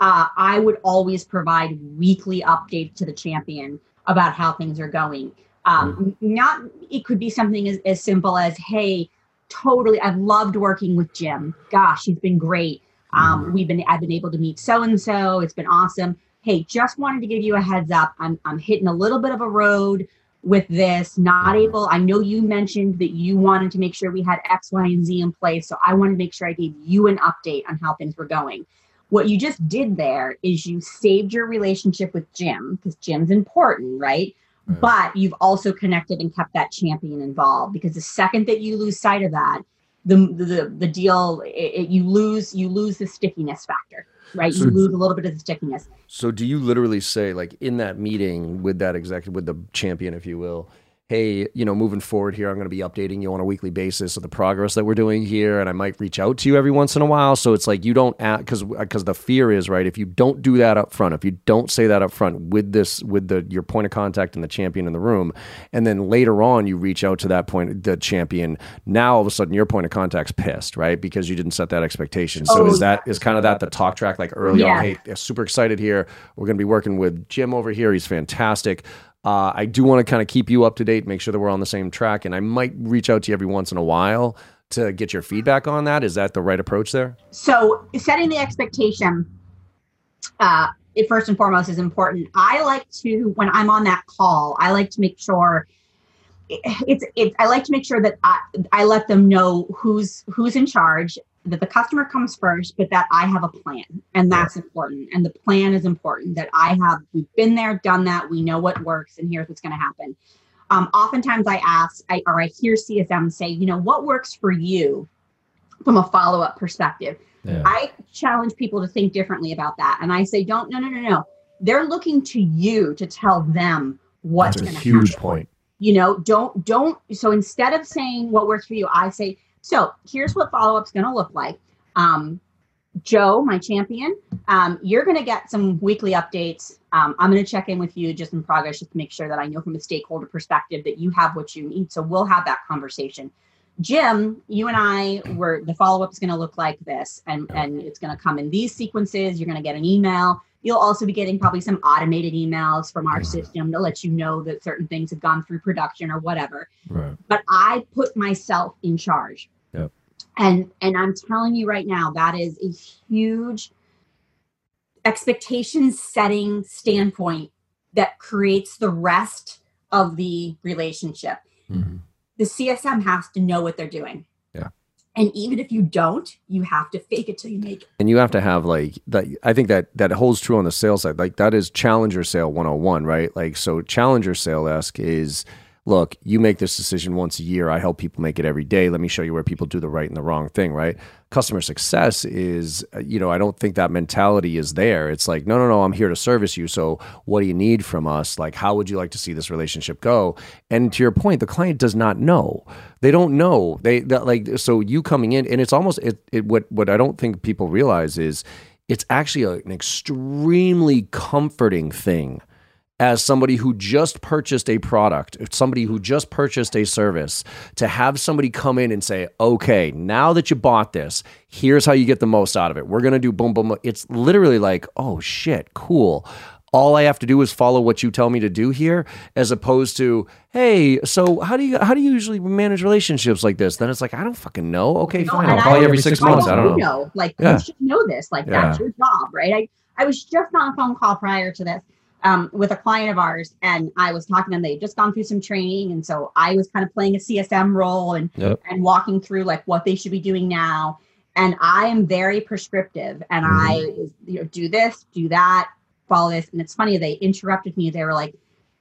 uh, I would always provide weekly updates to the champion about how things are going. Um, Not it could be something as, as simple as, "Hey, totally, I've loved working with Jim. Gosh, he's been great. Um, we've been I've been able to meet so and so. It's been awesome. Hey, just wanted to give you a heads up. I'm I'm hitting a little bit of a road with this. Not able. I know you mentioned that you wanted to make sure we had X, Y, and Z in place. So I wanted to make sure I gave you an update on how things were going. What you just did there is you saved your relationship with Jim because Jim's important, right? Right. But you've also connected and kept that champion involved because the second that you lose sight of that, the the the deal it, it- you lose you lose the stickiness factor, right? So- you lose a little bit of the stickiness. So do you literally say like in that meeting with that executive with the champion if you will, hey, you know, moving forward here I'm going to be updating you on a weekly basis of the progress that we're doing here and I might reach out to you every once in a while so it's like you don't cuz cuz uh, the fear is right if you don't do that up front, if you don't say that up front with this with the your point of contact and the champion in the room and then later on you reach out to that point the champion, now all of a sudden your point of contact's pissed, right? Because you didn't set that expectation. So Oh, is that is kind of that the talk track like early Yeah. on, hey, yeah, super excited here. We're going to be working with Jim over here. He's fantastic. Uh, I do want to kind of keep you up to date, make sure that we're on the same track, and I might reach out to you every once in a while to get your feedback on that. Is that the right approach there? So setting the expectation, uh, it first and foremost is important. I like to when I'm on that call, I like to make sure it's it's I like to make sure that I, I let them know who's who's in charge, that the customer comes first, but that I have a plan, and that's important. And the plan is important. That I have we've been there, done that. We know what works, and here's what's going to happen. Um, oftentimes, I ask, I, or I hear CSM say, you know, what works for you from a follow up perspective. Yeah. I challenge people to think differently about that, and I say, don't, no, no, no, no. They're looking to you to tell them what's That's a going to huge happen point. you know don't don't so instead of saying what works for you i say so here's what follow-up's going to look like um, joe my champion um, you're going to get some weekly updates um, i'm going to check in with you just in progress just to make sure that i know from a stakeholder perspective that you have what you need so we'll have that conversation jim you and i were the follow-up is going to look like this and and it's going to come in these sequences you're going to get an email You'll also be getting probably some automated emails from our Mhm. system to let you know that certain things have gone through production or whatever. Right. But I put myself in charge. Yep. And and I'm telling you right now, that is a huge expectation setting standpoint that creates the rest of the relationship. Mhm. The CSM has to know what they're doing. Yeah. And even if you don't, you have to fake it till you make it. And you have to have like that. I think that that holds true on the sales side. Like that is challenger sale 101, right? Like so, challenger sale esque is look, you make this decision once a year. I help people make it every day. Let me show you where people do the right and the wrong thing, right? Customer success is, uh, you know, I don't think that mentality is there. It's like, no, no, no, I'm here to service you. So what do you need from us? Like, how would you like to see this relationship go? And to your point, the client does not know. They don't know. They that like so you coming in, and it's almost it, it what what I don't think people realize is it's actually a, an extremely comforting thing as somebody who just purchased a product, somebody who just purchased a service, to have somebody come in and say, okay, now that you bought this, here's how you get the most out of it. We're going to do boom, boom. boom." It's literally like, oh shit, cool. All I have to do is follow what you tell me to do here, as opposed to, hey, so how do you how do you usually manage relationships like this? Then it's like, I don't fucking know. Okay, No, fine. I'll call you every six months. I don't you know. Like Yeah. you should know this. Like that's your job, right? I, I was just on a phone call prior to this um, with a client of ours, and I was talking to them. They just gone through some training, and so I was kind of playing a CSM role and Yep. and walking through like what they should be doing now. And I am very prescriptive, and I you know do this, do that, follow this. And it's funny they interrupted me. They were like,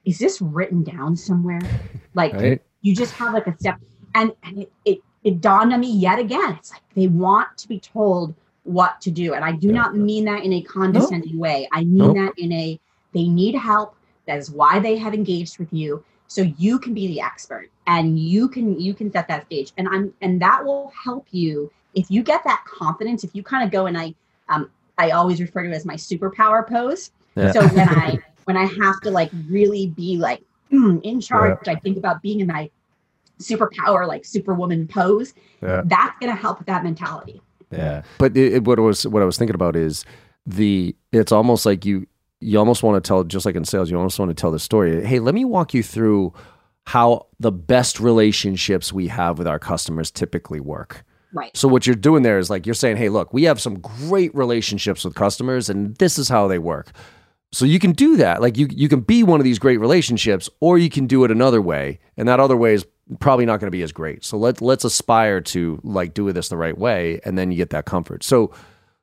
"Is this written down somewhere? Like Right? you just have like a step?" And and it it, it dawned on me yet again. It's like they want to be told what to do, and I do Yeah. not mean that in a condescending way. I mean Nope. that in a they need help. That is why they have engaged with you. So you can be the expert and you can you can set that stage. And I'm and that will help you if you get that confidence, if you kind of go and I um I always refer to it as my superpower pose. Yeah. So when I when I have to like really be like mm, in charge, I think about being in my superpower like superwoman pose. Yeah. That's gonna help with that mentality. Yeah. But it, it- what I was what I was thinking about is the it's almost like you you almost want to tell just like in sales you almost want to tell the story. Hey, let me walk you through how the best relationships we have with our customers typically work. Right. So what you're doing there is like you're saying, "Hey, look, we have some great relationships with customers and this is how they work." So you can do that. Like you you can be one of these great relationships or you can do it another way. And that other way is probably not going to be as great. So let let's aspire to like do this the right way and then you get that comfort. So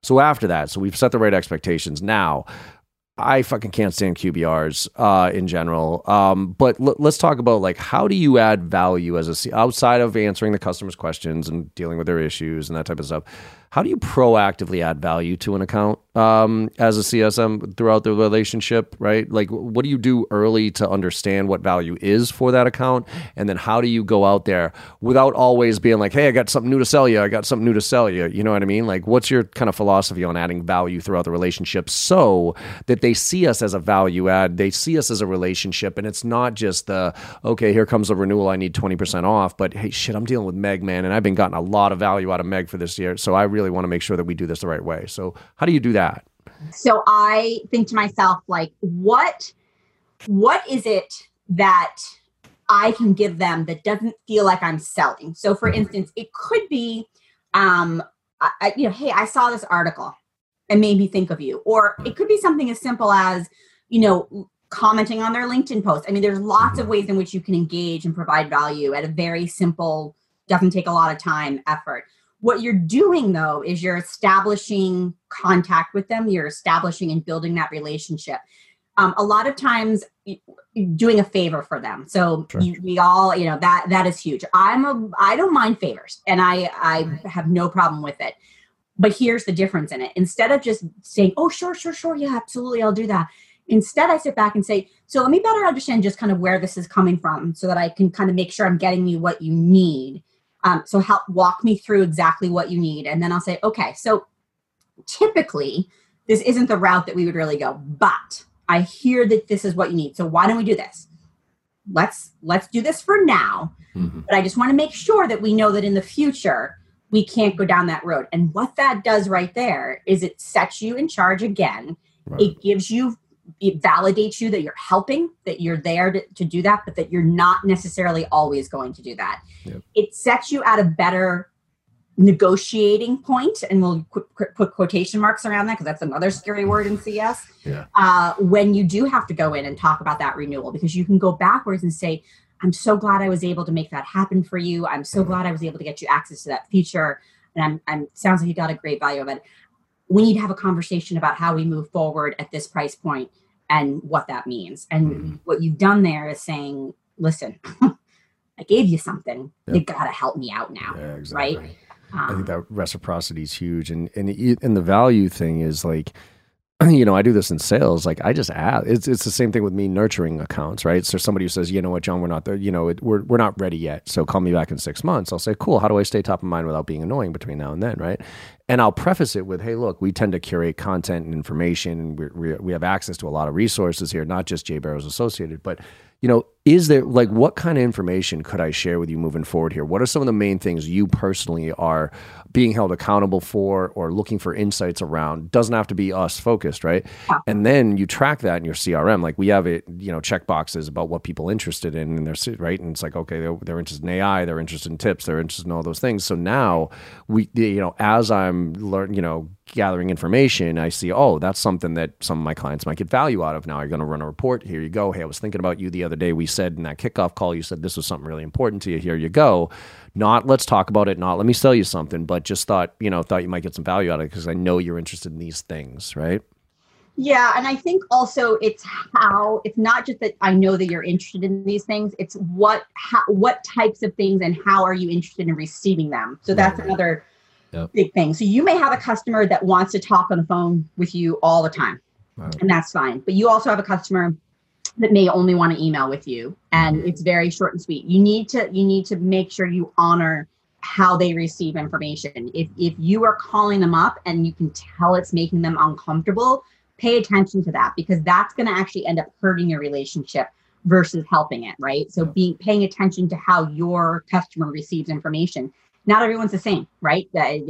so after that, so we've set the right expectations. Now, I fucking can't stand QBRs uh, in general. Um, but l- let's talk about like how do you add value as a C- outside of answering the customer's questions and dealing with their issues and that type of stuff. How do you proactively add value to an account um, as a CSM throughout the relationship? Right, like what do you do early to understand what value is for that account, and then how do you go out there without always being like, "Hey, I got something new to sell you. I got something new to sell you." You know what I mean? Like, what's your kind of philosophy on adding value throughout the relationship so that they see us as a value add, they see us as a relationship, and it's not just the okay, here comes a renewal, I need twenty percent off, but hey, shit, I'm dealing with Meg, man, and I've been gotten a lot of value out of Meg for this year, so I really want to make sure that we do this the right way. So, how do you do that? so i think to myself like what what is it that i can give them that doesn't feel like i'm selling? So for instance it could be um I- you know hey i saw this article. And made me think of you. Or it could be something as simple as you know commenting on their linkedin post. I mean there's lots of ways in which you can engage and provide value at a very simple doesn't take a lot of time effort what you're doing though is you're establishing contact with them you're establishing and building that relationship. Um, a lot of times y- y- doing a favor for them. So Sure. you, we all you know that that is huge. I'm a i don't mind favors and i i have no problem with it. But here's the difference in it. Instead of just saying oh sure sure sure yeah absolutely i'll do that instead i sit back and say so let me better understand just kind of where this is coming from so that i can kind of make sure i'm getting you what you need um, so help walk me through exactly what you need. And then I'll say, okay, so typically this isn't the route that we would really go, but I hear that this is what you need. So why don't we do this? Let's let's do this for now. But I just want to make sure that we know that in the future we can't go down that road. And what that does right there is it sets you in charge again. Right. It gives you it validates you that you're helping, that you're there to, to do that, but that you're not necessarily always going to do that. Yep. It sets you at a better negotiating point, and we'll qu- qu- put quotation marks around that because that's another scary word in CS. Yeah. Uh, when you do have to go in and talk about that renewal, because you can go backwards and say, I'm so glad I was able to make that happen for you. I'm so glad I was able to get you access to that feature. And I'm, I'm sounds like you got a great value of it. We need to have a conversation about how we move forward at this price point and what that means. And Mhm. what you've done there is saying, listen, I gave you something. Yeah. You got to help me out now. Yeah, exactly. Right? I Um, think that reciprocity is huge, and and and the value thing is like, you know, I do this in sales. Like I just ask. It's it's the same thing with me nurturing accounts, right? So somebody who says, you know what, John, we're not there. You know, it, we're we're not ready yet. So call me back in six months. I'll say, cool. How do I stay top of mind without being annoying between now and then, right? And I'll preface it with, hey, look, we tend to curate content and information, and we we have access to a lot of resources here, not just J Barrows Associated, but you know, is there like what kind of information could I share with you moving forward here? What are some of the main things you personally are being held accountable for or looking for insights around? Doesn't have to be us focused, right? And then you track that in your CRM. Like we have it, you know, check boxes about what people interested in and they're right. And it's like, okay, they're, they're interested in AI, they're interested in tips, they're interested in all those things. So now we, you know, as I'm I'm you know, gathering information, I see, oh, that's something that some of my clients might get value out of. Now you're going to run a report. Here you go. Hey, I was thinking about you the other day. We said in that kickoff call, you said this was something really important to you. Here you go. Not let's talk about it. Not let me sell you something, but just thought, you know, thought you might get some value out of it because I know you're interested in these things, right? Yeah, and I think also it's how it's not just that I know that you're interested in these things. It's what how, what types of things and how are you interested in receiving them. So that's another yep. big thing. So you may have a customer that wants to talk on the phone with you all the time, and that's fine. But you also have a customer that may only want to email with you, and mm-hmm. it's very short and sweet. You need to you need to make sure you honor how they receive information. If if you are calling them up and you can tell it's making them uncomfortable pay attention to that because that's going to actually end up hurting your relationship versus helping it right so being paying attention to how your customer receives information not everyone's the same right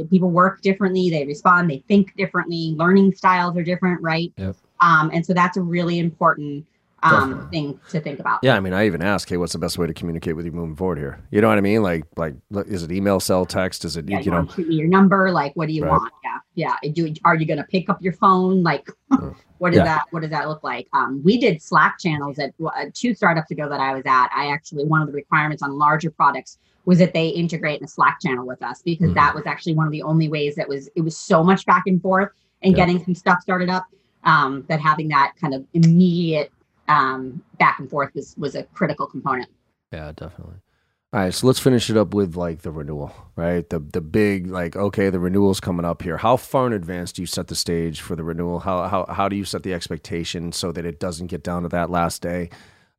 people work differently they respond they think differently learning styles are different right yep. um, and so that's a really important um, thing to think about. Yeah, I mean, I even ask, hey, what's the best way to communicate with you moving forward here? You know what I mean? Like, like, is it email, cell, text? Is it yeah, you, you know, shoot me your number? Like, what do you right. want? Yeah, yeah. Do are you going to pick up your phone? Like, what does yeah. that what does that look like? Um, we did Slack channels at uh, two startups ago that I was at. I actually one of the requirements on larger products was that they integrate in a Slack channel with us because mm. that was actually one of the only ways that was it was so much back and forth and yeah. getting some stuff started up um, that having that kind of immediate um, back and forth was was a critical component. Yeah, definitely. All right, so let's finish it up with like the renewal, right? The the big like okay, the renewal's coming up here. How far in advance do you set the stage for the renewal? How how how do you set the expectation so that it doesn't get down to that last day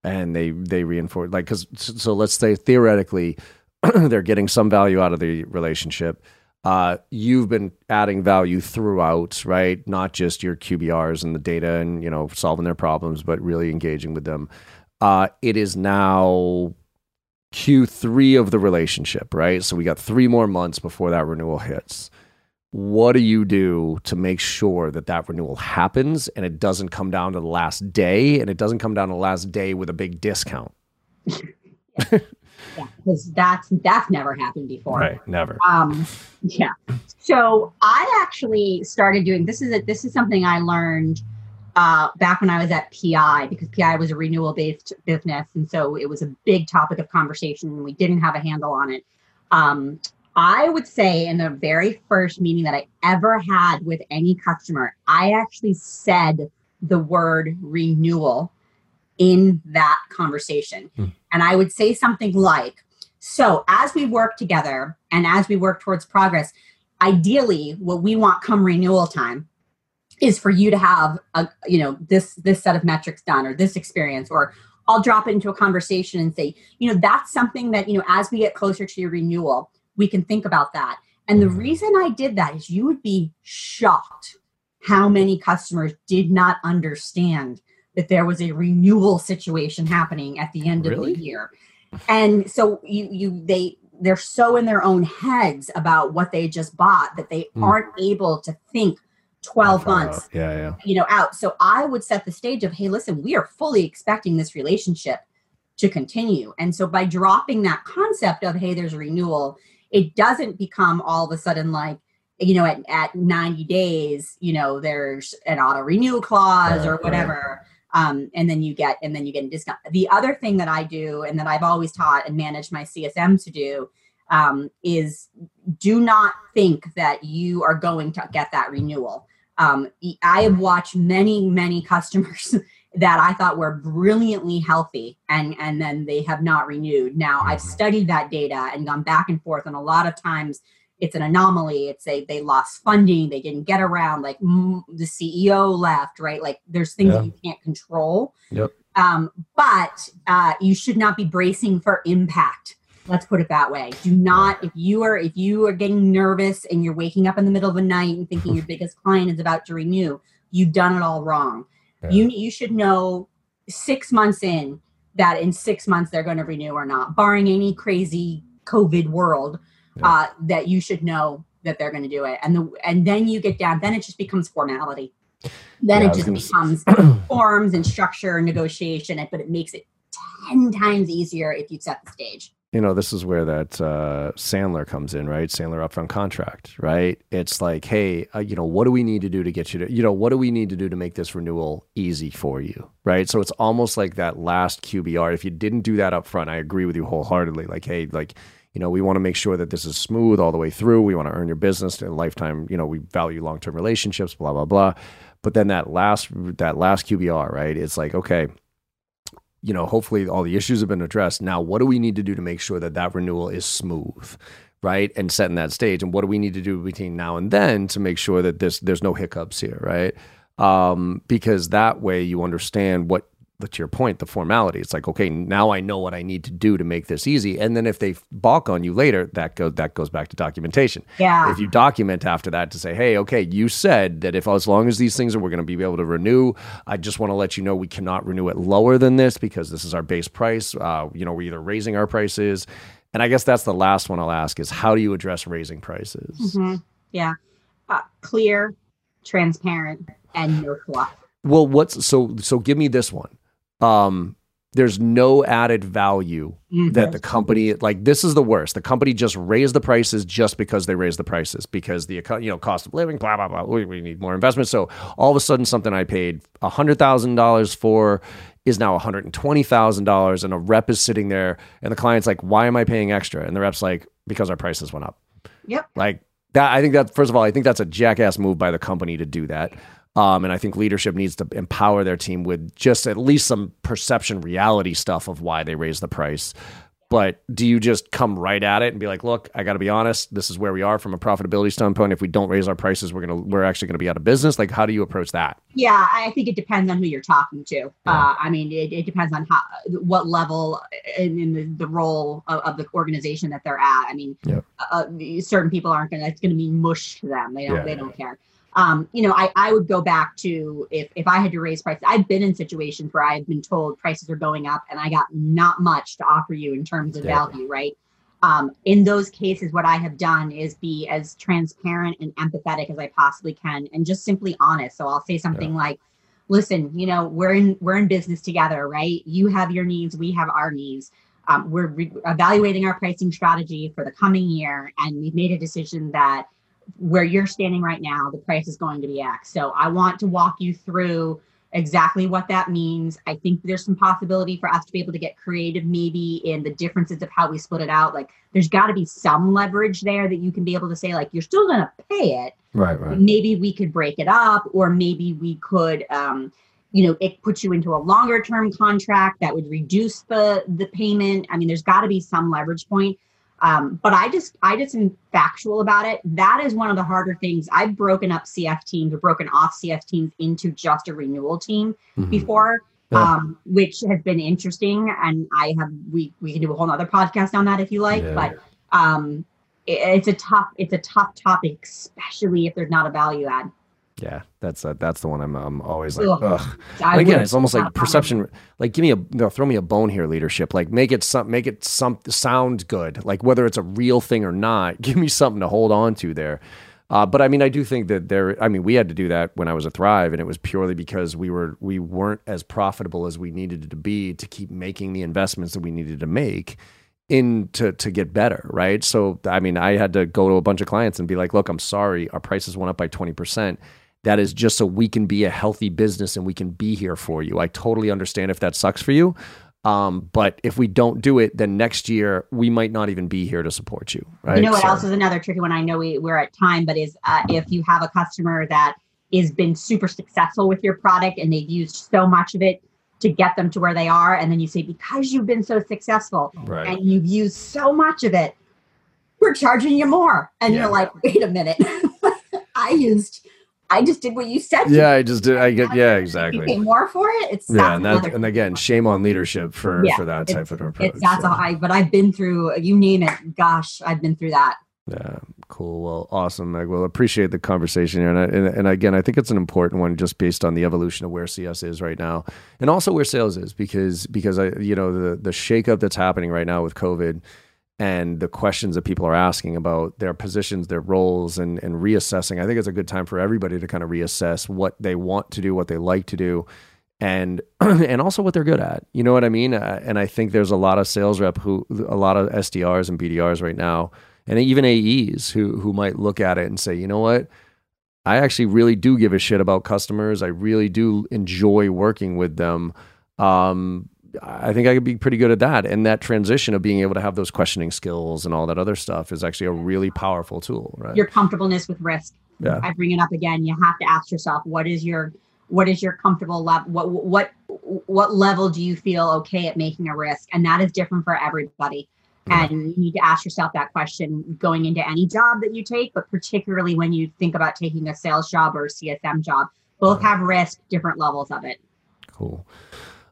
and they they reinforce like cuz so let's say theoretically they're getting some value out of the relationship uh, you've been adding value throughout, right? Not just your QBRs and the data and you know solving their problems, but really engaging with them. Uh, it is now Q3 of the relationship, right? So we got three more months before that renewal hits. What do you do to make sure that that renewal happens and it doesn't come down to the last day and it doesn't come down to the last day with a big discount? Yeah, because that's that's never happened before. Right, never. Um, yeah. So I actually started doing this is a, this is something I learned uh, back when I was at PI because PI was a renewal based business, and so it was a big topic of conversation, and we didn't have a handle on it. Um, I would say in the very first meeting that I ever had with any customer, I actually said the word renewal in that conversation. Hmm. And I would say something like, so as we work together and as we work towards progress, ideally what we want come renewal time is for you to have a you know this this set of metrics done or this experience or I'll drop it into a conversation and say, you know, that's something that, you know, as we get closer to your renewal, we can think about that. And the hmm. reason I did that is you would be shocked how many customers did not understand that there was a renewal situation happening at the end really? of the year. And so you you they they're so in their own heads about what they just bought that they mm. aren't able to think 12 months yeah yeah you know out so i would set the stage of hey listen we are fully expecting this relationship to continue and so by dropping that concept of hey there's a renewal it doesn't become all of a sudden like you know at, at 90 days you know there's an auto renew clause or whatever um, and then you get and then you get a discount. The other thing that I do and that I've always taught and managed my CSM to do um, is do not think that you are going to get that renewal. Um, I have watched many many customers that I thought were brilliantly healthy and and then they have not renewed. Now I've studied that data and gone back and forth, and a lot of times it's an anomaly. It's a they lost funding. They didn't get around. Like mm, the ceo left right? Like there's things yeah. that you can't control. Yep. um, but uh, you should not be bracing for impact. Let's put it that way. Do not if you are if you are getting nervous and you're waking up in the middle of the night and thinking your biggest client is about to renew you've done it all wrong. Yeah. you you should know six months in that in six months they're going to renew or not barring any crazy covid world yeah. uh, that you should know that they're going to do it and the and then you get down then it just becomes formality then yeah, it just becomes forms and structure and negotiation but it makes it 10 times easier if you set the stage you know, this is where that uh, Sandler comes in, right? Sandler upfront contract, right? It's like, hey, uh, you know, what do we need to do to get you to, you know, what do we need to do to make this renewal easy for you, right? So it's almost like that last QBR. If you didn't do that up front, I agree with you wholeheartedly. Like, hey, like, you know, we want to make sure that this is smooth all the way through. We want to earn your business and lifetime. You know, we value long term relationships, blah blah blah. But then that last that last QBR, right? It's like, okay, you know, hopefully all the issues have been addressed. Now, what do we need to do to make sure that that renewal is smooth, right? And setting that stage. And what do we need to do between now and then to make sure that this there's no hiccups here, right? Um, because that way you understand what to your point, the formality. It's like, okay, now I know what I need to do to make this easy. And then if they balk on you later, that goes that goes back to documentation. Yeah. If you document after that to say, hey, okay, you said that if as long as these things are we're going to be able to renew, I just want to let you know we cannot renew it lower than this because this is our base price. Uh, you know, we're either raising our prices. And I guess that's the last one I'll ask is how do you address raising prices? Mm-hmm. Yeah. Uh, clear, transparent, and no fluff. Well, what's so so give me this one um, there's no added value mm-hmm. that the company like this is the worst. The company just raised the prices just because they raised the prices because the you know cost of living blah blah blah. We, we need more investment. So all of a sudden something i paid $100000 for is now $120000 and a rep is sitting there and the client's like why am i paying extra? And the rep's like because our prices went up. Yep. Like that i think that first of all i think that's a jackass move by the company to do that um, and I think leadership needs to empower their team with just at least some perception reality stuff of why they raise the price. But do you just come right at it and be like, "Look, I got to be honest. This is where we are from a profitability standpoint. If we don't raise our prices, we're gonna we're actually gonna be out of business." Like, how do you approach that? Yeah, I think it depends on who you're talking to. Yeah. Uh, I mean, it, it, depends on how what level in, in the, the, role of, of, the organization that they're at. I mean, yeah. uh, certain people aren't gonna. It's gonna be mush to them. They don't. Yeah. They don't care um, you know, I, I would go back to if, if I had to raise prices, I've been in situations where I've been told prices are going up and I got not much to offer you in terms of value, right? Um, in those cases, what I have done is be as transparent and empathetic as I possibly can and just simply honest. So I'll say something yeah. like, listen, you know, we're in we're in business together, right? You have your needs, we have our needs. Um, we're re- evaluating our pricing strategy for the coming year, and we've made a decision that where you're standing right now, the price is going to be X. So I want to walk you through exactly what that means. I think there's some possibility for us to be able to get creative maybe in the differences of how we split it out. Like there's got to be some leverage there that you can be able to say like you're still going to pay it. Right, right. Maybe we could break it up or maybe we could um you know it puts you into a longer term contract that would reduce the the payment. I mean there's got to be some leverage point um, but I just I just am factual about it. That is one of the harder things. I've broken up CS teams or broken off CS teams into just a renewal team mm-hmm. before, yeah. um, which has been interesting. And I have we we can do a whole other podcast on that if you like. Yeah. But um, it, it's a tough it's a tough topic, especially if there's not a value add. Yeah, that's uh, that's the one I'm I'm always like, ugh. ugh. Again, it's almost like perception. Like, give me a you know, throw me a bone here, leadership. Like, make it some make it some sound good. Like, whether it's a real thing or not, give me something to hold on to there. Uh, but I mean, I do think that there. I mean, we had to do that when I was a Thrive, and it was purely because we were we weren't as profitable as we needed to be to keep making the investments that we needed to make in to to get better, right? So I mean, I had to go to a bunch of clients and be like, "Look, I'm sorry, our prices went up by twenty percent." That is just so we can be a healthy business and we can be here for you. I totally understand if that sucks for you. Um, but if we don't do it, then next year we might not even be here to support you. Right? You know what so. else is another tricky one? I know we, we're at time, but is uh, if you have a customer that has been super successful with your product and they've used so much of it to get them to where they are, and then you say because you've been so successful right. and you've used so much of it, we're charging you more, and yeah. you're like, wait a minute, I used I just did what you said. Yeah, I just did. I get. Yeah, exactly. You pay more for it. It's yeah, and, that, and again, shame on leadership for yeah, for that type of approach. It's that's so. I. But I've been through. You name it. Gosh, I've been through that. Yeah, cool. Well, awesome, Meg. Well, appreciate the conversation here, and, I, and, and again, I think it's an important one just based on the evolution of where CS is right now, and also where sales is because because I you know the the shakeup that's happening right now with COVID and the questions that people are asking about their positions, their roles, and, and reassessing. I think it's a good time for everybody to kind of reassess what they want to do, what they like to do, and and also what they're good at. You know what I mean? Uh, and I think there's a lot of sales rep who, a lot of SDRs and BDRs right now, and even AEs who who might look at it and say, you know what, I actually really do give a shit about customers. I really do enjoy working with them. Um, I think I could be pretty good at that. And that transition of being able to have those questioning skills and all that other stuff is actually a really powerful tool, right? Your comfortableness with risk. Yeah. I bring it up again. You have to ask yourself, what is your what is your comfortable level what what what level do you feel okay at making a risk and that is different for everybody and you need to ask yourself that question going into any job that you take but particularly when you think about taking a sales job or a csm job both have risk different levels of it cool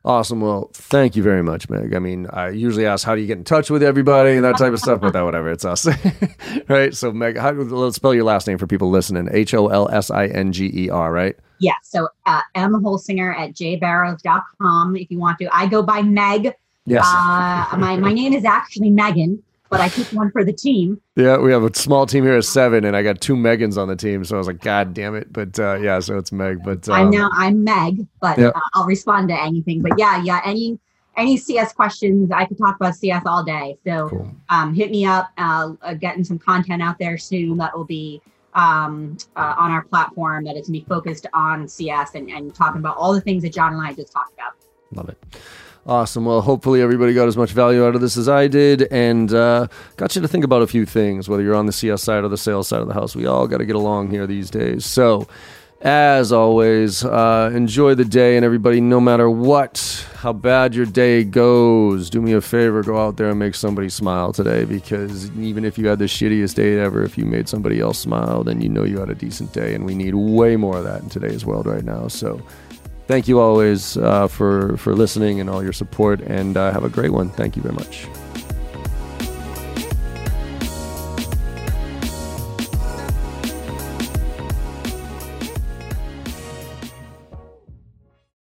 Awesome. Well, thank you very much, Meg. I mean, I usually ask how do you get in touch with everybody and that type of stuff, but that whatever, it's us, right? So, Meg, how, let's spell your last name for people listening. H O L S I N G E R, right? Yeah. So uh, M Holsinger at jbarrows.com if you want to. I go by Meg. Yes. Uh, my, my name is actually Megan, but I took one for the team. Yeah, we have a small team here of seven, and I got two Megans on the team. So I was like, God damn it. But uh, yeah, so it's Meg. But um, I'm now I'm Meg, but uh, I'll respond to anything. But yeah, yeah, any any CS questions, I could talk about CS all day. So cool. um, hit me up. Uh, getting some content out there soon that will be um, uh, on our platform that is going to be focused on CS and, and talking about all the things that John and I just talked about. Love it. Awesome. Well, hopefully everybody got as much value out of this as I did and uh, got you to think about a few things, whether you're on the CS side or the sales side of the house. We all got to get along here these days. So, as always, uh, enjoy the day, and everybody, no matter what, how bad your day goes, do me a favor, go out there and make somebody smile today. Because even if you had the shittiest day ever, if you made somebody else smile, then you know you had a decent day, and we need way more of that in today's world right now. So, thank you always uh, for for listening and all your support, and uh, have a great one. Thank you very much.